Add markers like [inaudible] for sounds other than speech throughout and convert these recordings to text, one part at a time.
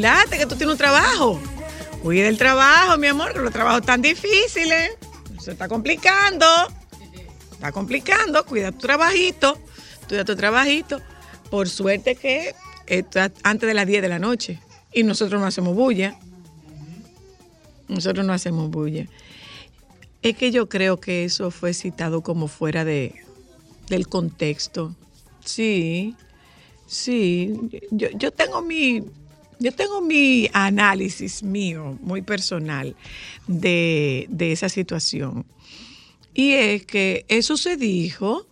¿te acordaste que tú tienes un trabajo? Cuida el trabajo, mi amor, que los trabajos tan difíciles. Se está complicando. Está complicando. Cuida tu trabajito. Cuida tu trabajito. Por suerte que está antes de las 10 de la noche. Y nosotros no hacemos bulla. Nosotros no hacemos bulla. Es que yo creo que eso fue citado como fuera de, del contexto. Sí, sí. Yo, yo tengo mi. Yo tengo mi análisis mío, muy personal, de, esa situación. Y es que eso se dijo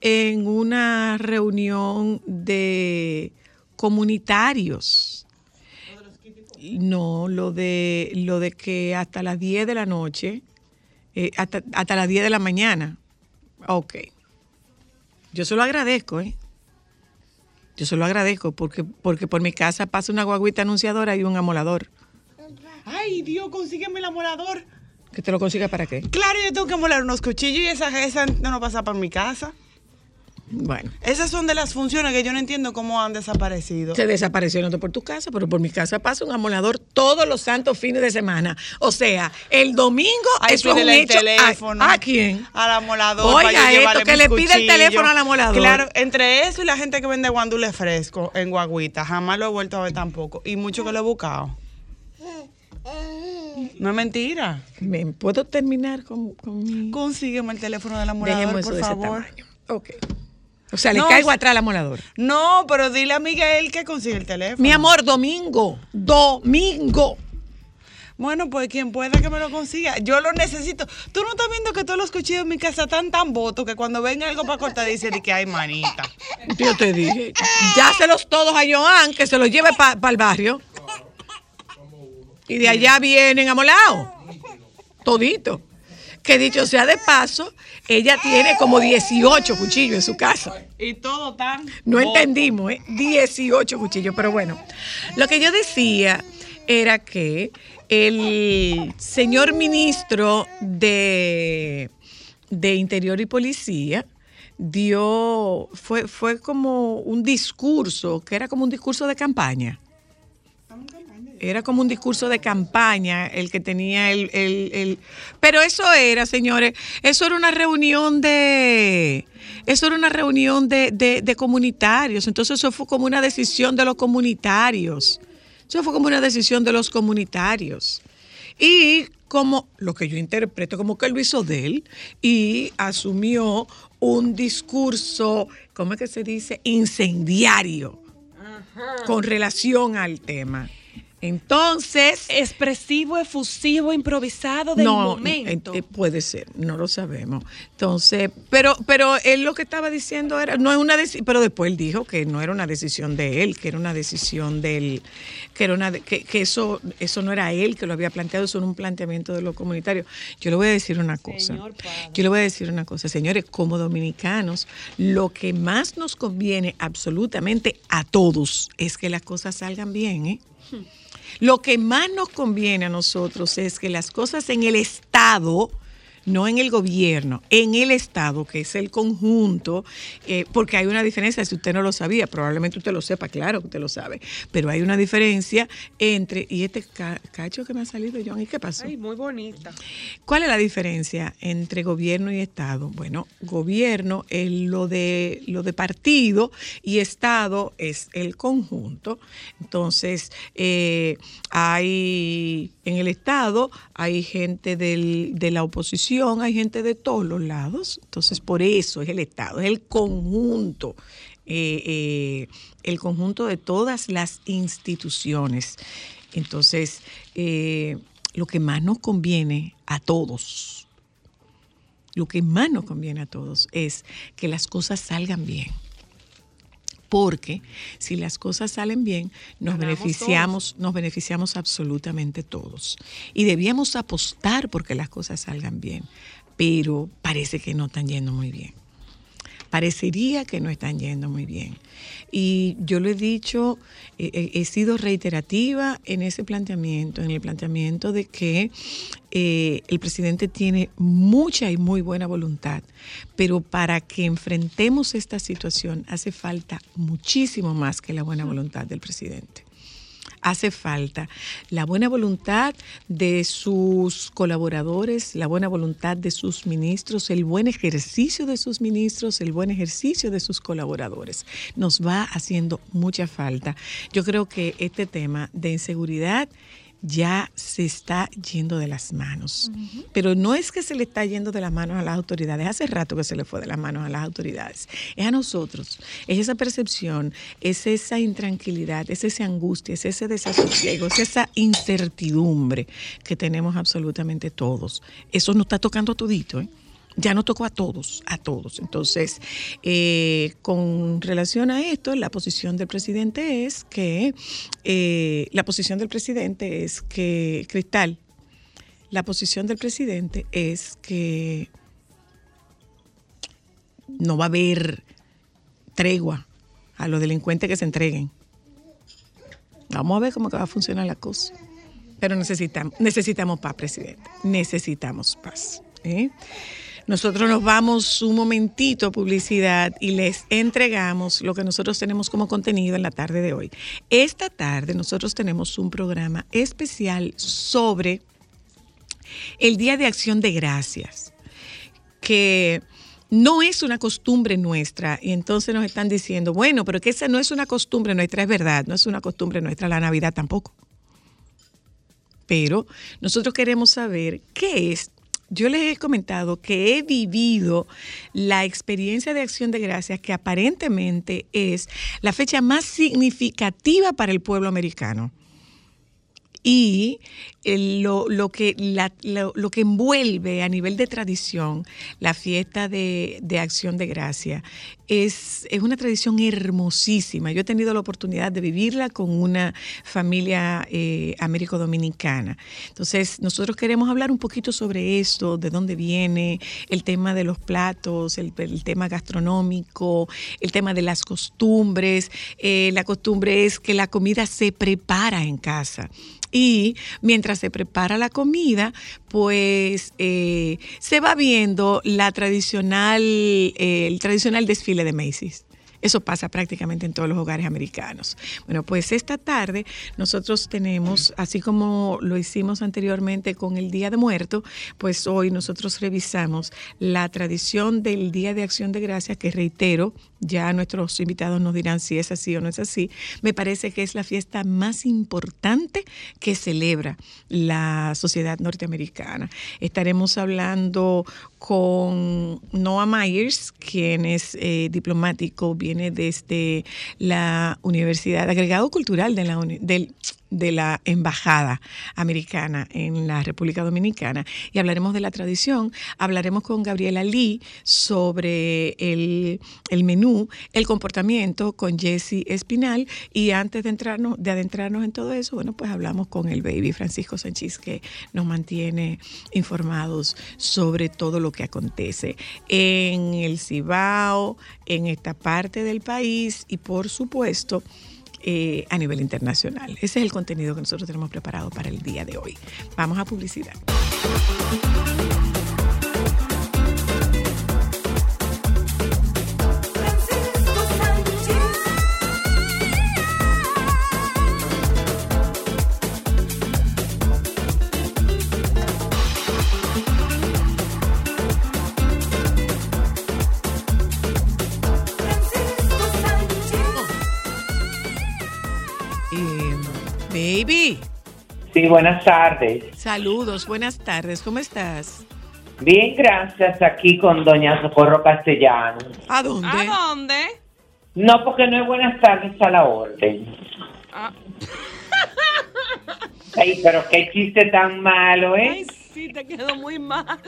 en una reunión de comunitarios. No, lo de, lo de que hasta las 10 de la noche, eh, hasta, hasta las 10 de la mañana. Ok. Yo se lo agradezco, ¿eh? Yo se lo agradezco porque, porque por mi casa pasa una guaguita anunciadora y un amolador. Ay, Dios, consígueme el amolador. ¿Que te lo consiga para qué? Claro, yo tengo que amolar unos cuchillos y esa, esa no nos pasa por mi casa. Bueno, Esas son de las funciones que yo no entiendo cómo han desaparecido. se desapareció no por tu casa, pero por mi casa pasa un amolador todos los santos fines de semana. O sea, el domingo Ay, eso es un el hecho. teléfono. ¿A, a quién? Al amolador. Oiga, esto, que le pide el teléfono al amolador. Claro, entre eso y la gente que vende guandule fresco en guaguita, jamás lo he vuelto a ver tampoco. Y mucho que lo he buscado. No es mentira. ¿Me ¿Puedo terminar con, con mi...? Consígueme el teléfono del amolador, Dejemos por de ese favor. tamaño. Ok. O sea, le No, caigo atrás al amolador. No, pero dile a Miguel que consigue el teléfono. Mi amor, domingo. Domingo. Bueno, pues quien pueda que me lo consiga. Yo lo necesito. Tú no estás viendo que todos los cuchillos en mi casa están tan votos que cuando ven algo para cortar dicen de que hay manita. Yo te dije, dáselos todos a Joan, que se los lleve para el barrio. Y de allá vienen amolados. Todito. Que dicho sea de paso, ella tiene como 18 cuchillos en su casa. Y todo tan. No entendimos, ¿eh? 18 cuchillos, pero bueno. Lo que yo decía era que el señor ministro de, de Interior y Policía dio, fue, fue como un discurso, que era como un discurso de campaña. Era como un discurso de campaña el que tenía el, el- el- Pero eso era, señores, eso era una reunión de... Eso era una reunión de, de- de comunitarios. Entonces eso fue como una decisión de los comunitarios. Eso fue como una decisión de los comunitarios. Y como lo que yo interpreto, como que lo hizo de él y asumió un discurso, ¿cómo es que se dice? Incendiario con relación al tema. Entonces, Expresivo, efusivo, improvisado del momento. eh, eh, puede ser, no lo sabemos. Entonces, pero, pero él lo que estaba diciendo era, no es una decisión, pero después él dijo que no era una decisión de él, que era una decisión del, que era una, que, que eso, eso no era él que lo había planteado, eso era un planteamiento de los comunitarios. Yo le voy a decir una cosa. Yo le voy a decir una cosa, señores, como dominicanos, lo que más nos conviene absolutamente a todos es que las cosas salgan bien, ¿eh? Lo que más nos conviene a nosotros es que las cosas en el Estado no en el gobierno, en el Estado, que es el conjunto, eh, porque hay una diferencia, si usted no lo sabía, probablemente usted lo sepa, claro que usted lo sabe, pero hay una diferencia entre, y este ca- cacho que me ha salido, John, ¿y qué pasó? Ay, muy bonita. ¿Cuál es la diferencia entre gobierno y Estado? Bueno, gobierno es lo de, lo de partido y Estado es el conjunto. Entonces, eh, hay en el Estado hay gente del- de la oposición, hay gente de todos los lados. Entonces, por eso es el Estado, es el conjunto. eh, eh, el conjunto de todas las instituciones. Entonces, eh, lo que más nos conviene a todos, lo que más nos conviene a todos es que las cosas salgan bien. Porque si las cosas salen bien, nos Ganamos beneficiamos, nos beneficiamos absolutamente todos. Y debíamos apostar porque las cosas salgan bien, pero parece que no están yendo muy bien parecería que no están yendo muy bien. Y yo lo he dicho, eh, he sido reiterativa en ese planteamiento, en el planteamiento de que eh, el presidente tiene mucha y muy buena voluntad, pero para que enfrentemos esta situación hace falta muchísimo más que la buena voluntad del presidente hace falta la buena voluntad de sus colaboradores, la buena voluntad de sus ministros, el buen ejercicio de sus ministros, el buen ejercicio de sus colaboradores. Nos va haciendo mucha falta. Yo creo que este tema de inseguridad ya se está yendo de las manos. Pero no es que se le está yendo de las manos a las autoridades, hace rato que se le fue de las manos a las autoridades. Es a nosotros, es esa percepción, es esa intranquilidad, es esa angustia, es ese desasosiego, es esa incertidumbre que tenemos absolutamente todos. Eso nos está tocando todito, ¿eh? Ya nos tocó a todos, a todos. Entonces, eh, con relación a esto, la posición del presidente es que, eh, la posición del presidente es que, Cristal, la posición del presidente es que no va a haber tregua a los delincuentes que se entreguen. Vamos a ver cómo va a funcionar la cosa. Pero necesitamos, necesitamos paz, presidente. Necesitamos paz. ¿eh? Nosotros nos vamos un momentito a publicidad y les entregamos lo que nosotros tenemos como contenido en la tarde de hoy. Esta tarde nosotros tenemos un programa especial sobre el Día de Acción de Gracias, que no es una costumbre nuestra y entonces nos están diciendo, bueno, pero que esa no es una costumbre nuestra, es verdad, no es una costumbre nuestra la Navidad tampoco. Pero nosotros queremos saber qué es yo les he comentado que he vivido la experiencia de acción de gracias que aparentemente es la fecha más significativa para el pueblo americano. Y lo, lo que, lo, lo que envuelve a nivel de tradición la fiesta de, de acción de gracia es, es una tradición hermosísima. Yo he tenido la oportunidad de vivirla con una familia eh, américo-dominicana. Entonces, nosotros queremos hablar un poquito sobre esto, de dónde viene, el tema de los platos, el, el tema gastronómico, el tema de las costumbres. Eh, la costumbre es que la comida se prepara en casa. Y mientras se prepara la comida, pues eh, se va viendo la tradicional, eh, el tradicional desfile de Macy's. Eso pasa prácticamente en todos los hogares americanos. Bueno, pues esta tarde nosotros tenemos, así como lo hicimos anteriormente con el Día de Muerto, pues hoy nosotros revisamos la tradición del Día de Acción de Gracias, que reitero, ya nuestros invitados nos dirán si es así o no es así. Me parece que es la fiesta más importante que celebra la sociedad norteamericana. Estaremos hablando con Noah Myers, quien es eh, diplomático, desde la Universidad, agregado cultural de la, del, de la Embajada Americana en la República Dominicana. Y hablaremos de la tradición, hablaremos con Gabriela Lee sobre el, el menú, el comportamiento con Jesse Espinal. Y antes de, entrarnos, de adentrarnos en todo eso, bueno, pues hablamos con el baby Francisco Sánchez, que nos mantiene informados sobre todo lo que acontece en el Cibao, en esta parte del país y por supuesto eh, a nivel internacional. Ese es el contenido que nosotros tenemos preparado para el día de hoy. Vamos a publicidad. Sí, buenas tardes. saludos, buenas tardes, ¿cómo estás? Bien, gracias. Aquí con doña Socorro Castellano. ¿A dónde? ¿A dónde? No, porque no es buenas tardes a la orden. Ah. [laughs] Ay, pero qué chiste tan malo, Ay, ¿eh? sí, te quedó muy mal.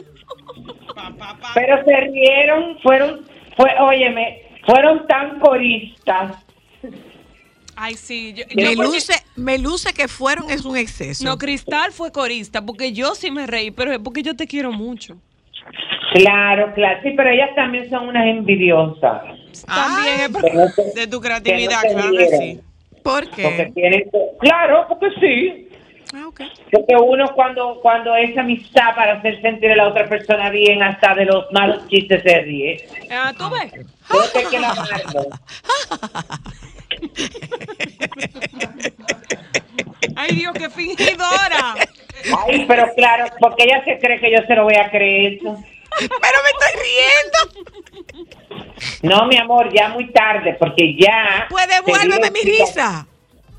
Pero se rieron, fueron, fue, óyeme, fueron tan coristas. Ay, sí. Yo, Me yo porque- luce, me luce que fueron es un exceso. No, Cristal fue corista, porque yo sí me reí, pero es porque yo te quiero mucho. Claro, claro. Sí, pero ellas también son unas envidiosas. También es no se- De tu que creatividad, no claro que sí. ¿Por Porque qué? tienen, claro, porque sí. Ah, ok. Porque uno cuando cuando es amistad para hacer sentir a la otra persona bien, hasta de los malos chistes se ríe. Ah, ¿Tú ves? [laughs] [laughs] Ay, Dios, qué fingidora. Ay, pero claro, porque ella se cree que yo se lo voy a creer eso. Pero me estoy riendo. No, mi amor, ya muy tarde, porque ya... Pues devuélveme mi risa.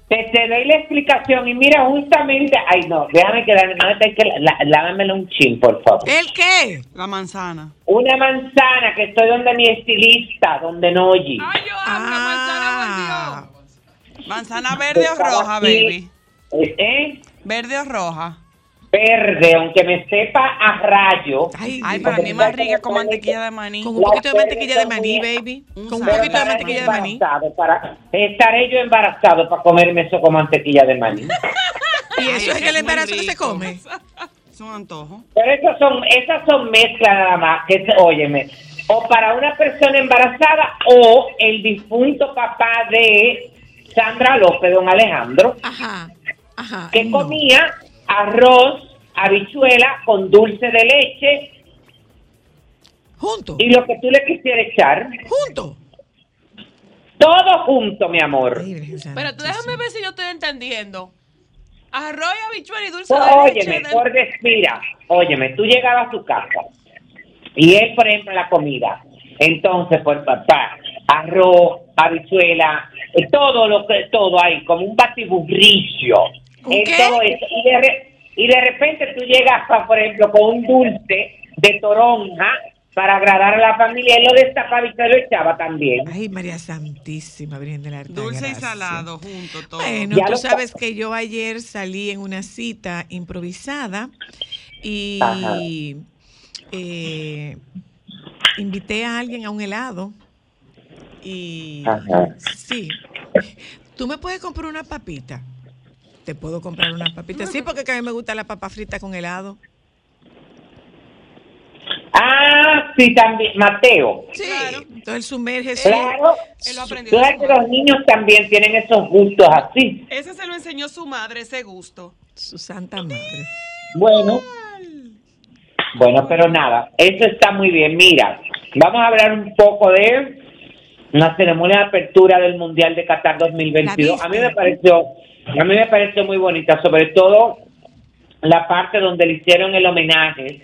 Te, te doy la explicación y mira, justamente... Ay, no, déjame quedarme, no, hay que, la, lávamelo un chin, por favor. ¿El qué? La manzana. Una manzana, que estoy donde mi estilista, donde Noyi. Ay, yo amo la manzana Ah. Manzana verde o roja, aquí, baby. ¿eh? Verde o roja. Verde, aunque me sepa a rayo. Ay, Ay, para mí más rica con mantequilla de maní. Con un poquito de mantequilla de maní, baby. Con un poquito de mantequilla de maní. Para, estaré yo embarazado para comerme eso con mantequilla de maní. [laughs] Y Ay, eso es es que el embarazo no se come. Es un antojo. Pero esas son, esas son mezclas nada más, que óyeme, o para una persona embarazada o el difunto papá de Sandra López, don Alejandro, Ajá. Ajá. que no. comía arroz, habichuela con dulce de leche Junto. y lo que tú le quisieras echar, Junto. todo junto, mi amor. Ay, Pero tú déjame ver si yo estoy entendiendo. Arroz habichuela y dulce Pues, de óyeme, leche. de- por mira, óyeme, tú llegabas a tu casa y él, por ejemplo, la comida. Entonces, por papá, arroz, habichuela, eh, todo lo que, todo ahí, como un batiburrillo. Eso. Y de, re- y de repente tú llegas, pa- por ejemplo, con un dulce de toronja para agradar a la familia. Él lo destapaba y se lo echaba también. Ay, María Santísima, Virgen de la Dulce y salado junto todo. Bueno, Ya tú lo- sabes que yo ayer salí en una cita improvisada y Ajá. eh, invité a alguien a un helado y Ajá. sí, tú me puedes comprar una papita. Te puedo comprar una papita. Sí, porque que a mí me gusta la papa frita con helado. Ah, sí, también, Mateo. Sí, Claro. entonces sumerge su- Claro. Él lo aprendió su que los niños también tienen esos gustos así. Ese se lo enseñó su madre, ese gusto. su santa madre. Bueno. Bueno, pero nada, eso está muy bien. Mira, vamos a hablar un poco de la ceremonia de apertura del Mundial de Qatar 2022. ¿La A mí me pareció, a mí me pareció muy bonita, sobre todo la parte donde le hicieron el homenaje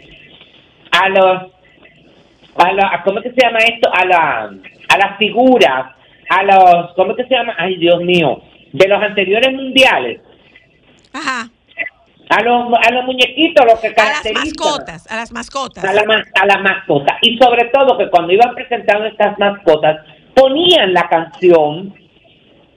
a los a la, ¿cómo que se llama esto? A la a las figuras, a los ¿cómo que se llama? Ay, Dios mío, de los anteriores mundiales. Ajá. A los, a los muñequitos, lo que A las mascotas, a las mascotas. A la, a. Y sobre todo que cuando iban presentando estas mascotas, ponían la canción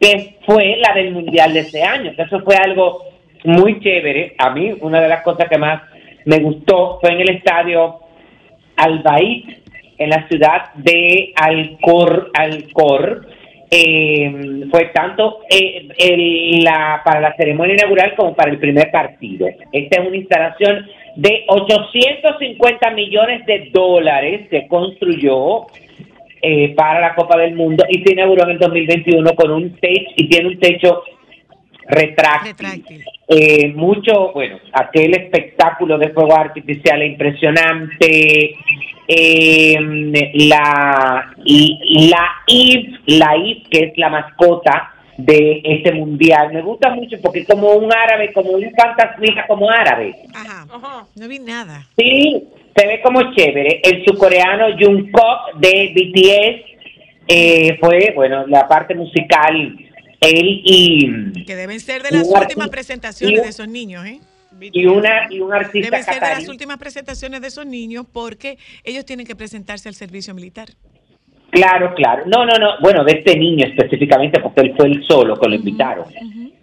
que fue la del Mundial de ese año. Eso fue algo muy chévere. A mí, una de las cosas que más me gustó fue en el estadio Albaid, en la ciudad de Alcor. Alcor. Eh, fue tanto eh, el- la, para la ceremonia inaugural como para el primer partido. Esta es una instalación de 850 millones de dólares que construyó eh, para la Copa del Mundo y se inauguró en el 2021 con un techo y tiene un techo retráctil. Retráctil. Eh, mucho, bueno, aquel espectáculo de fuego artificial impresionante, eh, la, y- la IF, la IF, que es la mascota de este mundial, me gusta mucho porque es como un árabe, como un fantasmita como árabe. Ajá. Ajá. No vi nada. Sí, se ve como chévere. El surcoreano Jungkook de BTS eh, fue, bueno, la parte musical él y, Que deben ser de las últimas presentaciones y- de esos niños, ¿eh? y una y un artista Deben ser de las últimas presentaciones de esos niños porque ellos tienen que presentarse al servicio militar. Claro, claro. No, no, no. Bueno, de este niño específicamente, porque él fue el solo que lo invitaron.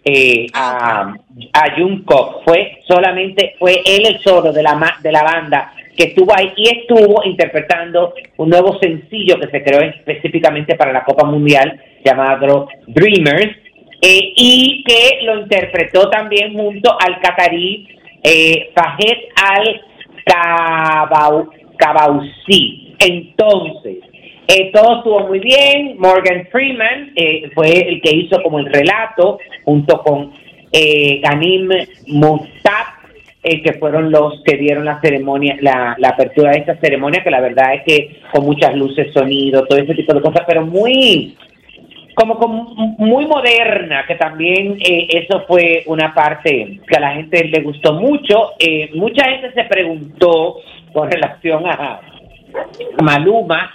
Eh, a, a Jungkook fue solamente fue él el solo de la de la banda que estuvo ahí y estuvo interpretando un nuevo sencillo que se creó específicamente para la Copa Mundial llamado Dreamers eh, y que lo interpretó también junto al catarí eh, Fahed al Kabau- Kabausí. Entonces, eh, todo estuvo muy bien. Morgan Freeman eh, fue el que hizo como el relato junto con eh, Ganim Mustab, eh, que fueron los que dieron la ceremonia, la, la apertura de esta ceremonia, que la verdad es que con muchas luces, sonido, todo ese tipo de cosas, pero muy como, como muy moderna, que también eh, eso fue una parte que a la gente le gustó mucho. Eh, mucha gente se preguntó con relación a Maluma,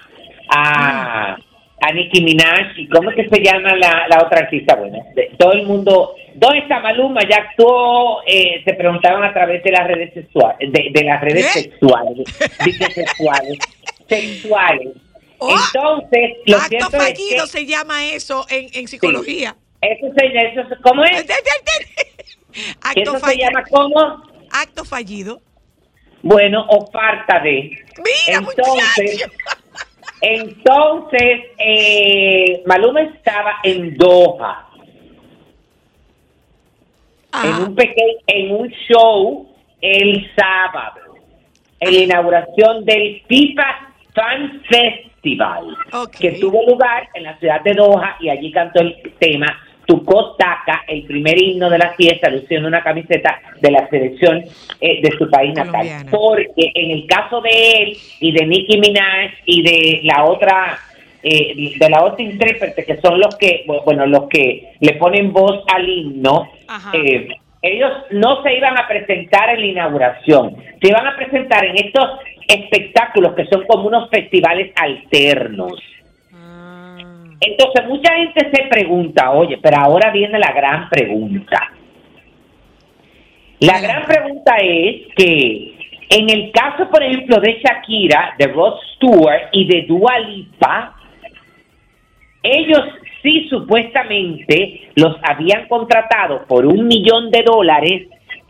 a, a Nicki Minaj, y cómo es que se llama la, la otra artista. Bueno, de- todo el mundo, ¿dónde está Maluma? Ya actuó, eh, se preguntaban a través de las redes sexuales, de, de las redes sexuales, dice sexuales, [laughs] sexuales. Oh, Entonces, lo Acto cierto es fallido que se llama eso en, en psicología. eso se, eso, ¿cómo es? [laughs] Acto, Eso se llama como, Acto fallido. bueno, o falta de. Mira, Entonces, muchacho. Entonces eh, Maluma estaba en Doha, en Ajá. un pequeño, en un show el sábado, en la inauguración del FIFA Fan Festival, que tuvo lugar en la ciudad de Doha y allí cantó el tema Tuco Taka, el primer himno de la fiesta, luciendo una camiseta de la selección eh, de su país natal. Porque en el caso de él y de Nicki Minaj y de la otra eh, de la otra intérprete que son los que bueno los que le ponen voz al himno eh, ellos no se iban a presentar en la inauguración se iban a presentar en estos espectáculos que son como unos festivales alternos. Entonces mucha gente se pregunta oye pero ahora viene la gran pregunta la gran pregunta es que en el caso, por ejemplo, de Shakira, de Rod Stewart y de Dua Lipa, ellos sí supuestamente los habían contratado por un millón de dólares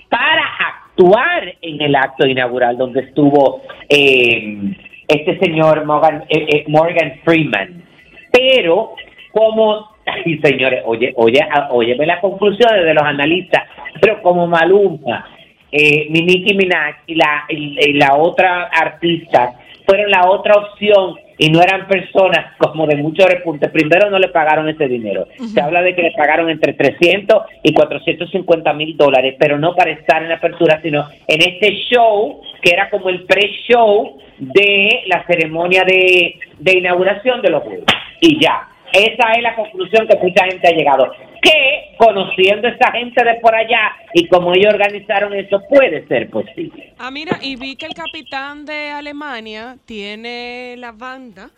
para actuar en el acto inaugural donde estuvo eh, este señor Morgan, eh, eh, Morgan Freeman. Pero como, [laughs] ay señores, oye, oye, ah, óyeme las conclusiones de los analistas, pero como Maluma, eh, Nicki Minaj y la, y la otra artista fueron la otra opción y no eran personas como de mucho repunte. Primero no le pagaron ese dinero. Se habla de que le pagaron entre 300 y 450 mil dólares, pero no para estar en la apertura, sino en este show que era como el pre-show de la ceremonia de, de inauguración de los Juegos. Y ya. Esa es la conclusión que mucha gente ha llegado. Que conociendo a esa gente de por allá y como ellos organizaron eso, puede ser posible. Ah, mira, y vi que el capitán de Alemania tiene la banda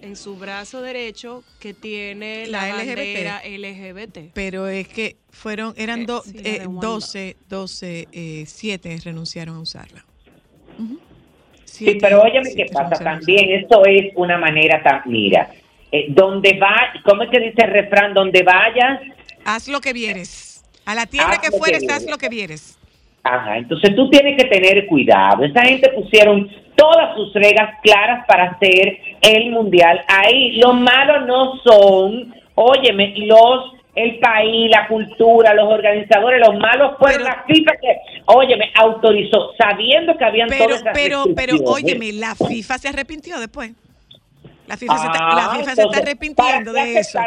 en su brazo derecho que tiene la, La LGBT. bandera LGBT. Pero es que fueron, eran Eh, do- sí, eh, de Wanda. 12, 12, eh, 7 renunciaron a usarla. Sí, Siete- pero óyeme qué pasa también, esto es una manera tan, mira, eh, donde va, ¿cómo es que dice el refrán? Donde vayas. Haz lo que vieres. A la tierra Haz que fueres, haz lo que vieres. Ajá, entonces tú tienes que tener cuidado. Esa gente pusieron todas sus reglas claras para hacer el mundial. Ahí lo malo no son, óyeme, los el país, la cultura, los organizadores, los malos fueron Pero- la FIFA que, óyeme, autorizó, sabiendo que habían Pero, todas esas pero, pero, óyeme, la FIFA se arrepintió después. La FIFA, se, está, Ah, la FIFA se está entonces, arrepintiendo ¿para qué de eso.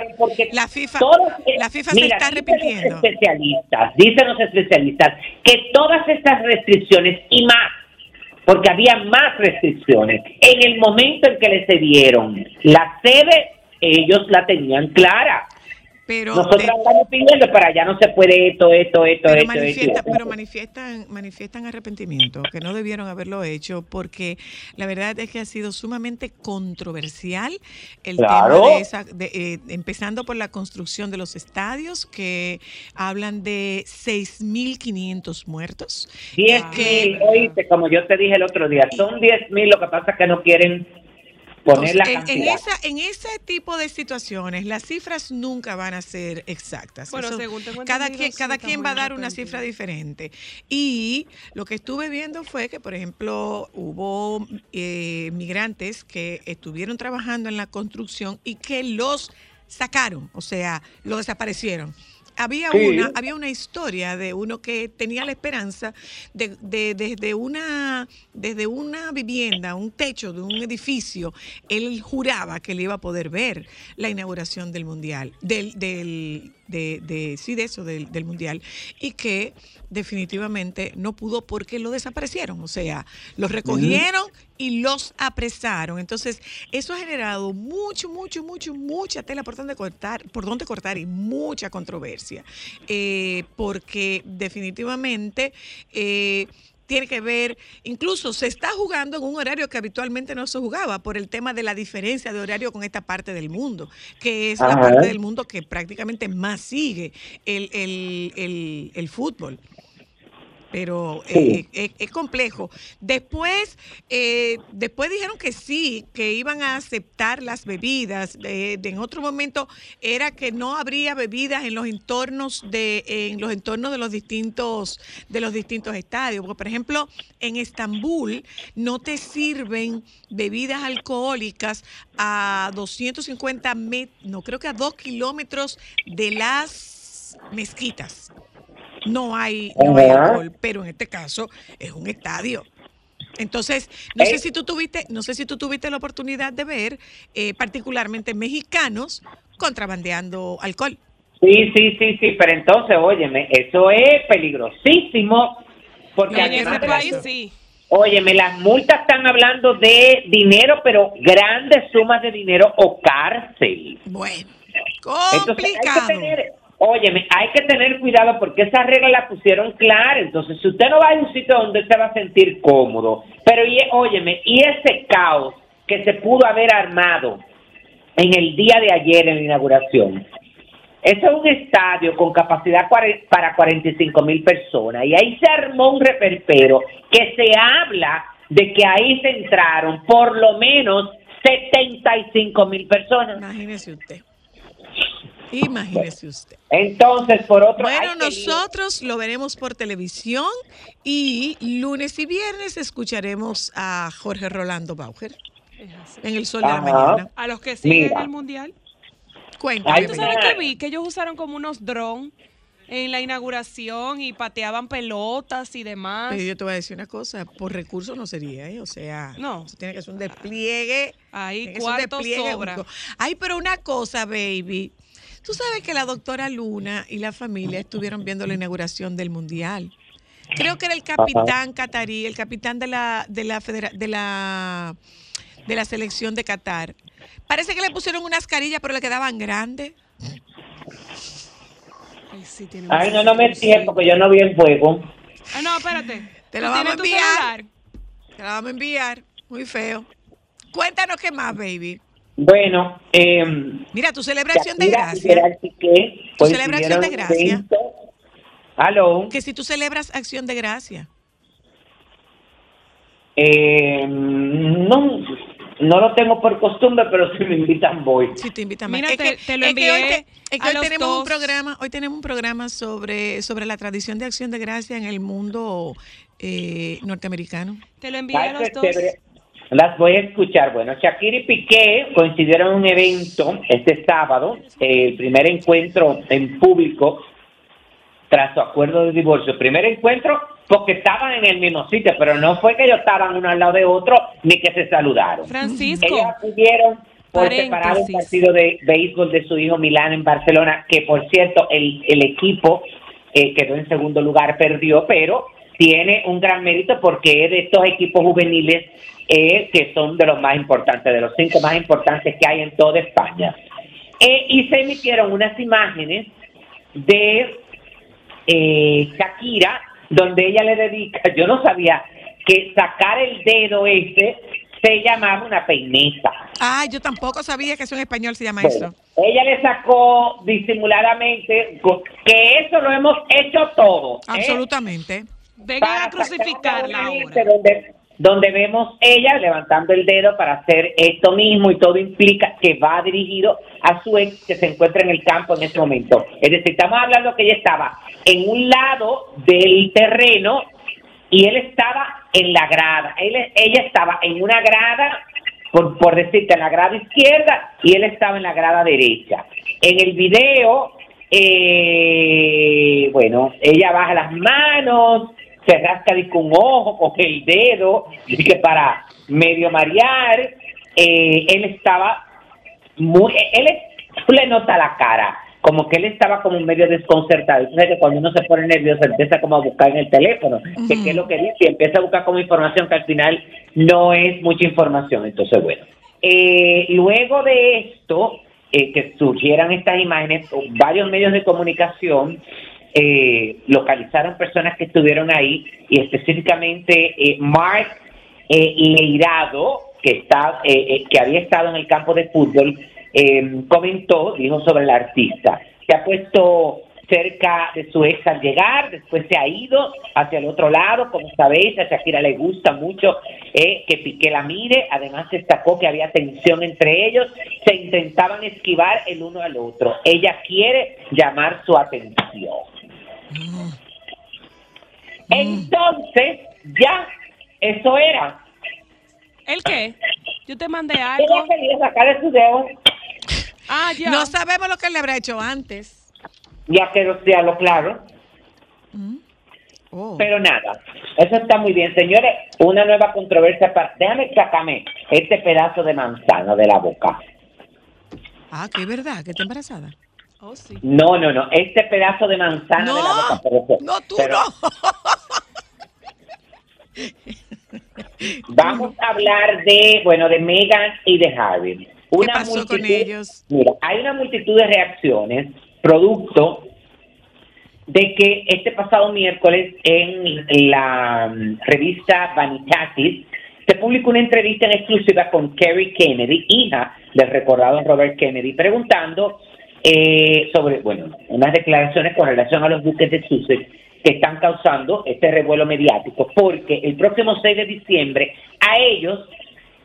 La FIFA, todos- la FIFA mira, se está dicen los arrepintiendo. especialistas, dicen los especialistas que todas estas restricciones y más, porque había más restricciones, en el momento en que les se dieron la sede, ellos la tenían clara. Pero Nosotros de- estamos pidiendo, pero allá no se puede esto, esto, esto, pero, esto, manifiesta- esto. pero manifiestan, manifiestan arrepentimiento, que no debieron haberlo hecho, porque la verdad es que ha sido sumamente controversial el Claro. tema de esa, de, eh, empezando por la construcción de los estadios, que hablan de 6.500 muertos. 10 que- mil, oíste, como yo te dije el otro día, son 10 mil, lo que pasa es que no quieren poner la Entonces, en, esa, en ese tipo de situaciones, las cifras nunca van a ser exactas. Bueno, según tengo cada quien, cada quien va a dar una cifra diferente. Y lo que estuve viendo fue que, por ejemplo, hubo eh, migrantes que estuvieron trabajando en la construcción y que los sacaron, o sea, los desaparecieron. Había Sí. una, había una historia de uno que tenía la esperanza de, de- desde una desde una vivienda, un techo de un edificio, él juraba que le iba a poder ver la inauguración del mundial, del, del de, de- sí de eso del, del mundial y que definitivamente no pudo porque lo desaparecieron, o sea, los recogieron y los apresaron. Entonces, eso ha generado mucho, mucho, mucho, mucha tela por donde cortar, por donde cortar y mucha controversia, eh, porque definitivamente eh, tiene que ver, incluso se está jugando en un horario que habitualmente no se jugaba por el tema de la diferencia de horario con esta parte del mundo, que es la parte del mundo que prácticamente más sigue el, el- el- el fútbol pero eh, es, es complejo. Después, eh, después dijeron que sí, que iban a aceptar las bebidas. Eh, en otro momento era que no habría bebidas en los entornos de, en los entornos de los distintos, de los distintos estadios. Porque, por ejemplo, en Estambul no te sirven bebidas alcohólicas a 250 metros, no creo que a 2 kilómetros de las mezquitas no hay, no hay alcohol, pero en este caso es un estadio. Entonces, no sé Eh. si tú tuviste, no sé si tú tuviste la oportunidad de ver, eh, particularmente mexicanos contrabandeando alcohol. Sí, sí, sí, sí, pero entonces, óyeme, eso es peligrosísimo, porque No, En ese país sí. óyeme, las multas están hablando de dinero, pero grandes sumas de dinero o cárcel. Bueno, Entonces, hay complicado. que tener, óyeme, hay que tener cuidado porque esa regla la pusieron clara. Entonces, si usted no va a un sitio donde se va a sentir cómodo, pero y, óyeme, y ese caos que se pudo haber armado en el día de ayer en la inauguración. Eso es un estadio con capacidad para 45 mil personas y ahí se armó un reperpero que se habla de que ahí se entraron por lo menos 75 mil personas. Imagínese usted. Imagínese usted. Entonces, por otro Bueno, hay que- nosotros lo veremos por televisión y lunes y viernes escucharemos a Jorge Rolando Bauer en el sol de la mañana. A los que siguen Mira. el mundial. Cuéntame. Ay, ¿Tú sabes qué vi? Que ellos usaron como unos drones en la inauguración y pateaban pelotas y demás. Pero yo te voy a decir una cosa, por recursos no sería, ¿eh? O sea, No. eso tiene que ser un despliegue. Ahí que cuarto sobra. único. Ay, pero una cosa, baby. Tú sabes que la doctora Luna y la familia estuvieron viendo la inauguración del Mundial. Creo que era el capitán catarí, el capitán de la, de la, federa- de la, de la selección de Qatar. Parece que le pusieron unas carillas, pero le quedaban grandes. Ay, sí, tiene Ay, no, no me dije porque yo no vi el juego. Ah, no, espérate. Te ¿Tú lo vamos a enviar. celular? Te la vamos a enviar. Muy feo. Cuéntanos qué más, baby. Bueno, eh, Mira, tu celebración de gracia. Tu celebración de gracia. Aló. Que si tú celebras acción de gracia. Eh, no, no lo tengo por costumbre, pero si me invitan voy. Si te invitan Mira, te- te lo es que hoy, envié te- es que a hoy los tenemos un programa, hoy tenemos un programa sobre, sobre la tradición de acción de gracia en el mundo eh, norteamericano. Te lo envié a los dos. Las voy a escuchar. Bueno, Shakira y Piqué coincidieron en un evento este sábado, eh, el primer encuentro en público tras su acuerdo de divorcio. Primer encuentro porque estaban en el mismo sitio, pero no fue que ellos estaban uno al lado de otro ni que se saludaron. Francisco, Ellos acudieron por separado un partido de béisbol de su hijo Milán en Barcelona, que por cierto el, el equipo eh, quedó en segundo lugar, perdió, pero tiene un gran mérito porque es de estos equipos juveniles eh, que son de los más importantes, de los cinco más importantes que hay en toda España. Eh, y se emitieron unas imágenes de eh, Shakira, donde ella le dedica, [laughs] yo no sabía que sacar el dedo ese se llamaba una peineta. Ah, yo tampoco sabía que eso en español se llama Bueno, eso. ella le sacó disimuladamente que eso lo hemos hecho todos. ¿eh? Vengan a crucificarla ahora. donde vemos ella levantando el dedo para hacer esto mismo y todo implica que va dirigido a su ex que se encuentra en el campo en ese momento. Es decir, estamos hablando que ella estaba en un lado del terreno y él estaba en la grada. Él, ella estaba en una grada, por, por decirte, en la grada izquierda y él estaba en la grada derecha. En el video, eh, bueno, ella baja las manos, se rasca disque un ojo, coge el dedo, que para medio marear, eh, él estaba muy, él tú le notas la cara, como que él estaba como medio desconcertado. Entonces que cuando uno se pone nervioso empieza como a buscar en el teléfono, que qué es lo que dice, y empieza a buscar como información que al final no es mucha información. Entonces, bueno. Eh, luego de esto, eh, que surgieran estas imágenes, varios medios de comunicación eh, localizaron personas que estuvieron ahí y específicamente eh, Mark eh, Leirado, que, está, eh, eh, que había estado en el campo de fútbol, eh, comentó, dijo sobre el artista. Se ha puesto cerca de su ex al llegar, después se ha ido hacia el otro lado, como sabéis, a Shakira le gusta mucho eh, que Piqué la mire, además destacó que había tensión entre ellos, se intentaban esquivar el uno al otro. Ella quiere llamar su atención. Entonces, ya, eso era. ¿El qué? Yo te mandé Ella algo. quería sacar de su dedo, Ah, ya. No sabemos lo que le habrá hecho antes. ya que sea lo claro, Oh. pero nada, eso está muy bien. Señores, una nueva controversia para... Déjame sacarme este pedazo de manzana de la boca. Ah, que es verdad, que está embarazada. Oh, sí. No, no, no, este pedazo de manzana No, de la boca. pero- no, tú pero no. [laughs] Vamos a hablar de, bueno, de Meghan y de Harry. ¿Qué pasó con ellos? Mira, hay una multitud de reacciones producto de que este pasado miércoles en la mm, revista Vanitatis se publicó una entrevista en exclusiva con Kerry Kennedy, hija del recordado Robert Kennedy, preguntando eh, sobre, bueno, unas declaraciones con relación a los buques de Sussex que están causando este revuelo mediático, porque el próximo 6 de diciembre a ellos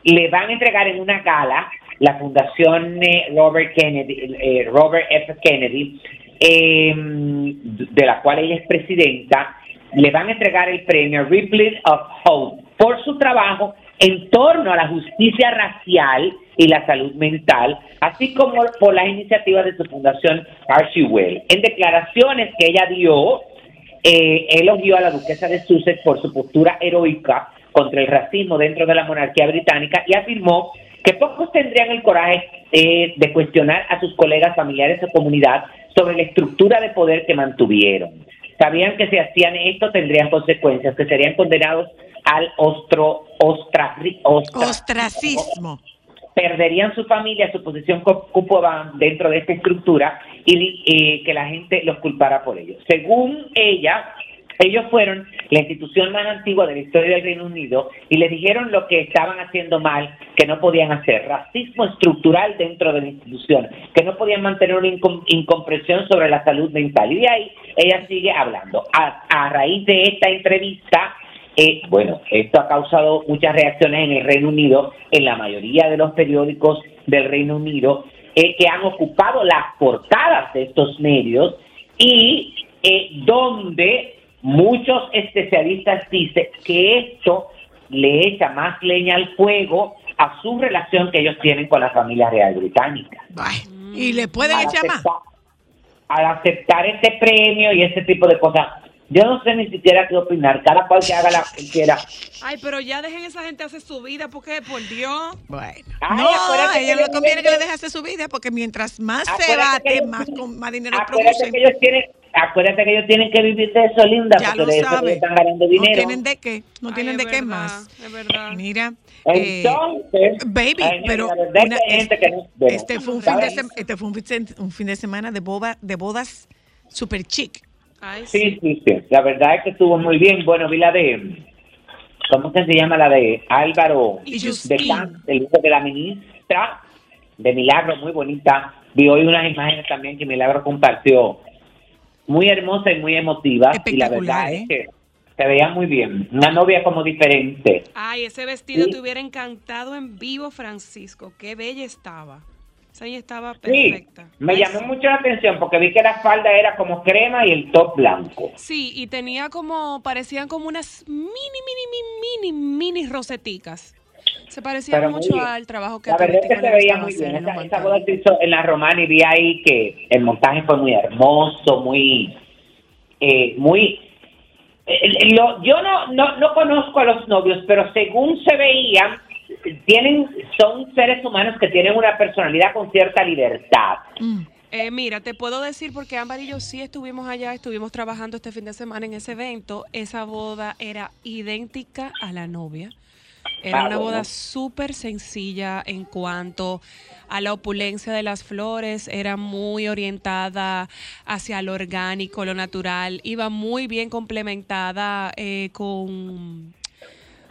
le van a entregar en una gala la fundación eh, Robert Kennedy, eh, Robert F. Kennedy, eh, de la cual ella es presidenta, le van a entregar el premio Ripley of Hope por su trabajo en torno a la justicia racial y la salud mental, así como por las iniciativas de su fundación Archie. En declaraciones que ella dio, eh, elogió a la duquesa de Sussex por su postura heroica contra el racismo dentro de la monarquía británica y afirmó que pocos tendrían el coraje eh, de cuestionar a sus colegas familiares o comunidad sobre la estructura de poder que mantuvieron. Sabían que si hacían esto tendrían consecuencias, que serían condenados al ostro, ostraci- ostra- Ostracismo. perderían su familia, su posición que ocupaban dentro de esta estructura y eh, que la gente los culpara por ello. Según ella, ellos fueron la institución más antigua de la historia del Reino Unido y le dijeron lo que estaban haciendo mal, que no podían hacer. Racismo estructural dentro de la institución, que no podían mantener una incom- incomprensión sobre la salud mental. Y de ahí ella sigue hablando. A, a raíz de esta entrevista, eh, bueno, esto ha causado muchas reacciones en el Reino Unido, en la mayoría de los periódicos del Reino Unido, eh, que han ocupado las portadas de estos medios y eh, donde muchos especialistas dicen que esto le echa más leña al fuego a su relación que ellos tienen con la familia real británica. Y le pueden Al echar más. Al aceptar este premio y ese tipo de cosas, yo no sé ni siquiera qué opinar, cada cual que haga la que quiera. Ay, pero ya dejen esa gente hacer su vida, porque por Dios. Bueno. Ay, no, a ella no conviene que le deje hacer su vida porque mientras más se bate, ellos- más, con- más dinero Acuérdate producen. que ellos tienen, acuérdate que ellos tienen que vivir de eso, linda, Ya porque lo de eso que están ganando No dinero. tienen de qué, no Ay, tienen de qué verdad, más. Es verdad. Mira, eh, Entonces, baby, pero la verdad es una- que hay gente que no- bueno, este fue un fin de, ¿sabes? sem- este fue un fin de- un fin de semana de boda, de bodas super chic. Ay, sí. Sí, sí, sí. La verdad es que estuvo muy bien. Bueno, vi la de. ¿Cómo que se llama la de Álvaro Y de. Can, el hijo de la ministra de Milagro, muy bonita. Vi hoy unas imágenes también que Milagro compartió. Muy hermosa y muy emotiva. Y la verdad ¿eh? es que se veía muy bien. Una novia como diferente. Ay, ese vestido Sí. te hubiera encantado en vivo, Francisco. Qué bella estaba. Esa ella estaba Sí, perfecta. me Ay, llamó sí. mucho la atención porque vi que la falda era como crema y el top blanco. Sí, y tenía como, parecían como unas mini, mini, mini, mini, mini roseticas. Se parecía Pero mucho al trabajo que La verdad es que se veía muy bien. Esa, esa boda se hizo en la Romana y vi ahí que el montaje fue muy hermoso, muy, eh, muy. yo no, no, no conozco a los novios, pero según se veían, tienen, son seres humanos que tienen una personalidad con cierta libertad. Mm. Eh, mira, te puedo decir porque Ámbar y yo sí estuvimos allá, estuvimos trabajando este fin de semana en ese evento. Esa boda era idéntica a la novia. Era Ah, una boda súper sencilla en cuanto a la opulencia de las flores. Era muy orientada hacia lo orgánico, lo natural. Iba muy bien complementada eh, con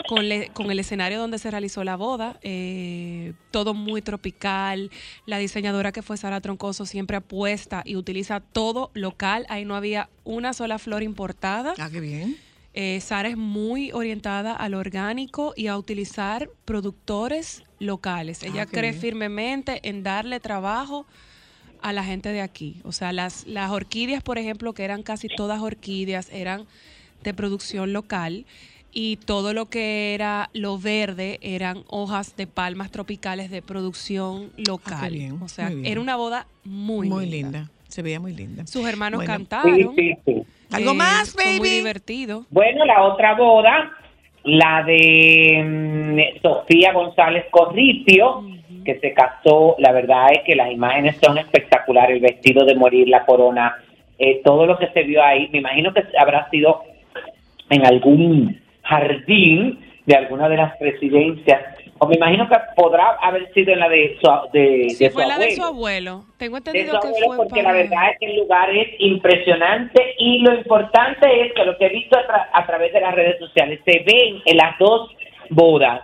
con, le- con el escenario donde se realizó la boda, eh, todo muy tropical. La diseñadora que fue Sara Troncoso siempre apuesta y utiliza todo local. Ahí no había una sola flor importada. Ah, qué bien. Eh, Sara es muy orientada a lo orgánico y a utilizar productores locales. Ella Ah, cree bien. firmemente en darle trabajo a la gente de aquí. O sea, las, las orquídeas, por ejemplo, que eran casi todas orquídeas, eran de producción local y todo lo que era lo verde eran hojas de palmas tropicales de producción local. bien, o sea, era una boda muy, Muy, linda. linda. Se veía muy linda. Sus hermanos Bueno. Sí, cantaron. sí, sí. ¿Algo eh, más, fue Muy baby? divertido. Bueno, la otra boda, la de mm, Sofía González Corripio, que se casó, la verdad es que las imágenes son espectaculares, el vestido de morir, la corona, eh, todo lo que se vio ahí, me imagino que habrá sido en algún jardín de alguna de las presidencias, o me imagino que podrá haber sido en la de su, de, Sí, de fue su la de su abuelo. Tengo de su entendido que abuelo, fue porque para... la verdad es que el lugar es impresionante y lo importante es que lo que he visto a, tra- a través de las redes sociales se ven en las dos bodas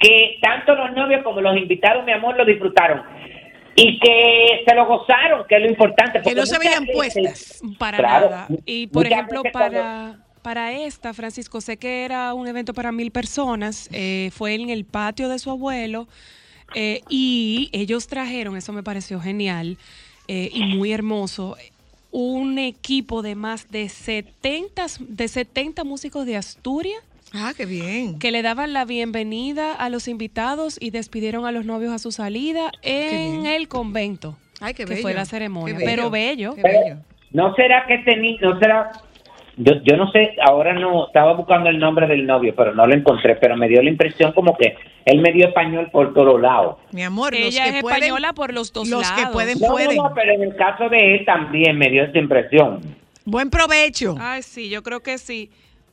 que tanto los novios como los invitados, mi amor, lo disfrutaron y que se lo gozaron, que es lo importante. Que porque no se veían veces- puestas. Para Claro, nada. Y por ejemplo, para, para esta, Francisco, sé que era un evento para mil personas. eh, fue en el patio de su abuelo. eh, y ellos trajeron, eso me pareció genial eh, y muy hermoso, un equipo de más de 70, de 70 músicos de Asturias Ah, qué bien. que le daban la bienvenida a los invitados y despidieron a los novios a su salida en bien. el convento. Ay, qué que bello. fue la ceremonia. Qué Pero bello. Qué bello. ¿No será que tenía, no será, yo, yo no sé, ahora no, estaba buscando el nombre del novio, pero no lo encontré, pero me dio la impresión como que él me dio español por todos lados. Mi amor, los Ella que es pueden, española por los dos los lados. que pueden, No, no, pueden. no, pero en el caso de él también me dio esa impresión. Buen provecho. Ay, sí, yo creo que sí.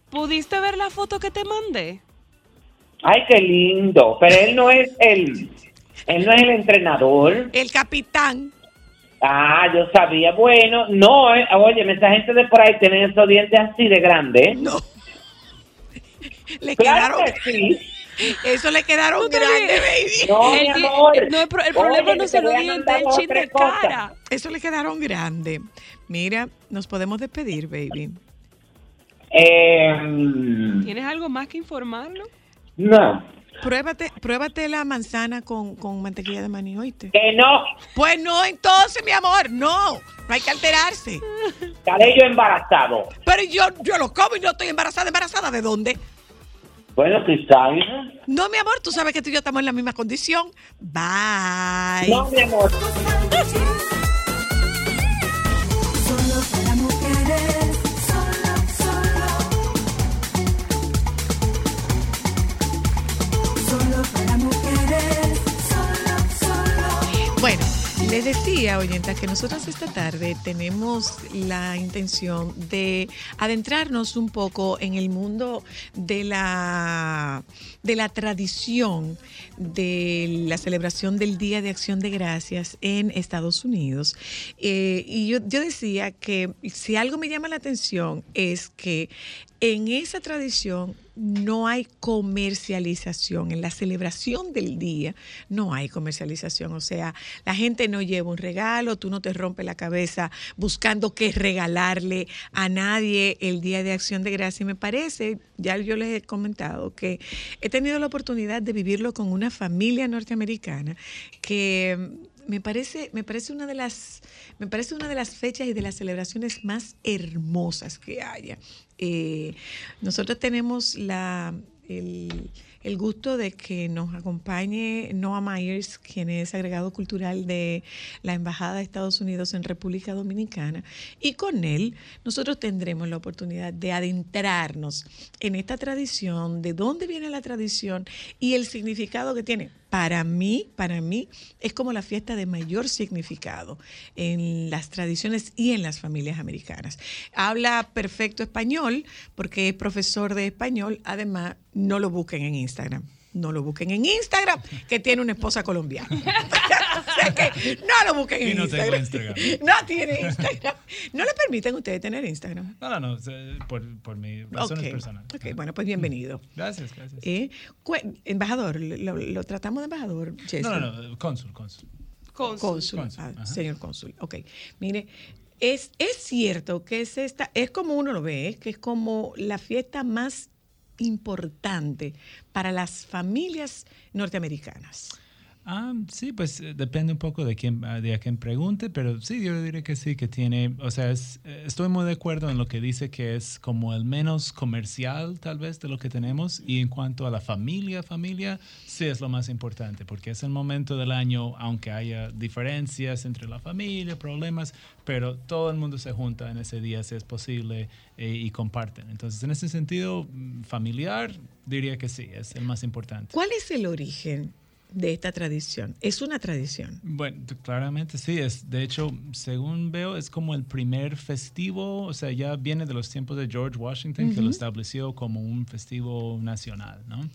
¿Pudiste ver la foto que te mandé? Ay, qué lindo, pero él no es el, él no es el entrenador. El capitán. Ah, yo sabía, bueno, no, eh, oye, esa gente de por ahí tiene esos dientes así de grandes. No. [laughs] Le Claro quedaron, que sí. [laughs] eso le quedaron ríes. baby. No, El mi di- amor. no, el pro- el problema Oye, no se lo voy a di en mandar del dos, chin de cara. Eso le quedaron grandes. Mira, nos podemos despedir, baby. Eh, ¿Tienes algo más que informarlo? no, Pruébate, pruébate la manzana con, con mantequilla de maní, ¿oíste? que no, Pues no, entonces, mi amor, no. No hay que alterarse. estaré yo embarazado. Pero yo, yo lo como y no estoy embarazada. ¿Embarazada de dónde? Bueno, quizás. No, mi amor, tú sabes que tú y yo estamos en la misma condición. Bye. No, mi amor. Les decía oyentas, que nosotros esta tarde tenemos la intención de adentrarnos un poco en el mundo de la, de la tradición de la celebración del Día de Acción de Gracias en Estados Unidos. Eh, y yo decía que si algo me llama la atención es que en esa tradición no hay comercialización. En la celebración del día no hay comercialización. O sea, la gente no lleva un regalo, tú no te rompes la cabeza buscando qué regalarle a nadie el Día de Acción de Gracia. Y me parece, ya yo les he comentado, que he tenido la oportunidad de vivirlo con una familia norteamericana que me parece, me parece una de las, me parece una de las fechas y de las celebraciones más hermosas que haya. Eh, nosotros tenemos la, el, el gusto de que nos acompañe Noah Myers, quien es agregado cultural de la Embajada de Estados Unidos en República Dominicana. Y con él nosotros tendremos la oportunidad de adentrarnos en esta tradición, de dónde viene la tradición y el significado que tiene. Para mí, para mí, es como la fiesta de mayor significado en las tradiciones y en las familias americanas. Habla perfecto español porque es profesor de español. Además, no lo busquen en Instagram. No lo busquen en Instagram, que tiene una esposa colombiana. [laughs] O sea que no lo busquen Y en no tengo Instagram. Instagram. [laughs] No tiene Instagram. No le permiten a ustedes tener Instagram. No, no, no, por, por mi razones Ok, personales. ok, bueno, pues bienvenido. Gracias, gracias. Eh, embajador, lo, lo tratamos de embajador, Jesse. no, no, no, cónsul, cónsul. Cónsul. Cónsul, Ah, señor cónsul. Ok. Mire, es, es cierto que es esta, es como uno lo ve, ¿eh? que es como la fiesta más importante para las familias norteamericanas. Ah, sí, pues eh, depende un poco de quién, ah, de a quién pregunte, pero sí, yo diré que sí, que tiene, o sea, es- eh, estoy muy de acuerdo en lo que dice que es como el menos comercial tal vez de lo que tenemos y en cuanto a la familia, familia, sí es lo más importante, porque es el momento del año, aunque haya diferencias entre la familia, problemas, pero todo el mundo se junta en ese día si es posible eh, y comparten. Entonces, en ese sentido, mm, familiar, diría que sí, es el más importante. ¿Cuál es el origen de esta tradición? Es una tradición. Bueno, claramente sí, es de hecho, según veo, es como el primer festivo, o sea, ya viene de los tiempos de George Washington que lo estableció como un festivo nacional, ¿no?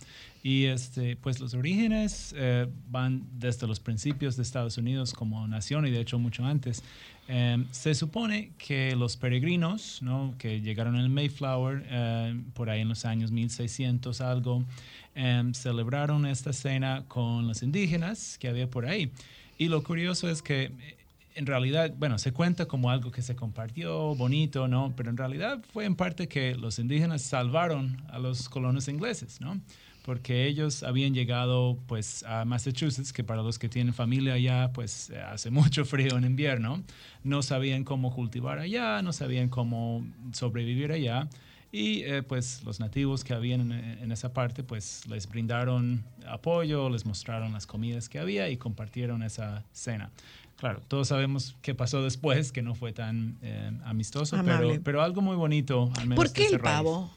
Y este, pues los orígenes eh, van desde los principios de Estados Unidos como nación y de hecho mucho antes. Eh, se supone que los peregrinos, ¿no? que llegaron en el Mayflower eh, por ahí en los años 1600 algo, eh, celebraron esta cena con los indígenas que había por ahí. Y lo curioso es que eh, en realidad, bueno, se cuenta como algo que se compartió, bonito, ¿no? Pero en realidad fue en parte que los indígenas salvaron a los colonos ingleses, ¿no? Porque ellos habían llegado, pues, a Massachusetts, que para los que tienen familia allá, pues, eh, hace [laughs] mucho frío en invierno. No sabían cómo cultivar allá, no sabían cómo sobrevivir allá. Y eh, pues los nativos que habían en, en esa parte pues les brindaron apoyo, les mostraron las comidas que había y compartieron esa cena. Claro, todos sabemos qué pasó después, que no fue tan eh, amistoso, pero, pero algo muy bonito. Al menos ¿Por qué el pavo?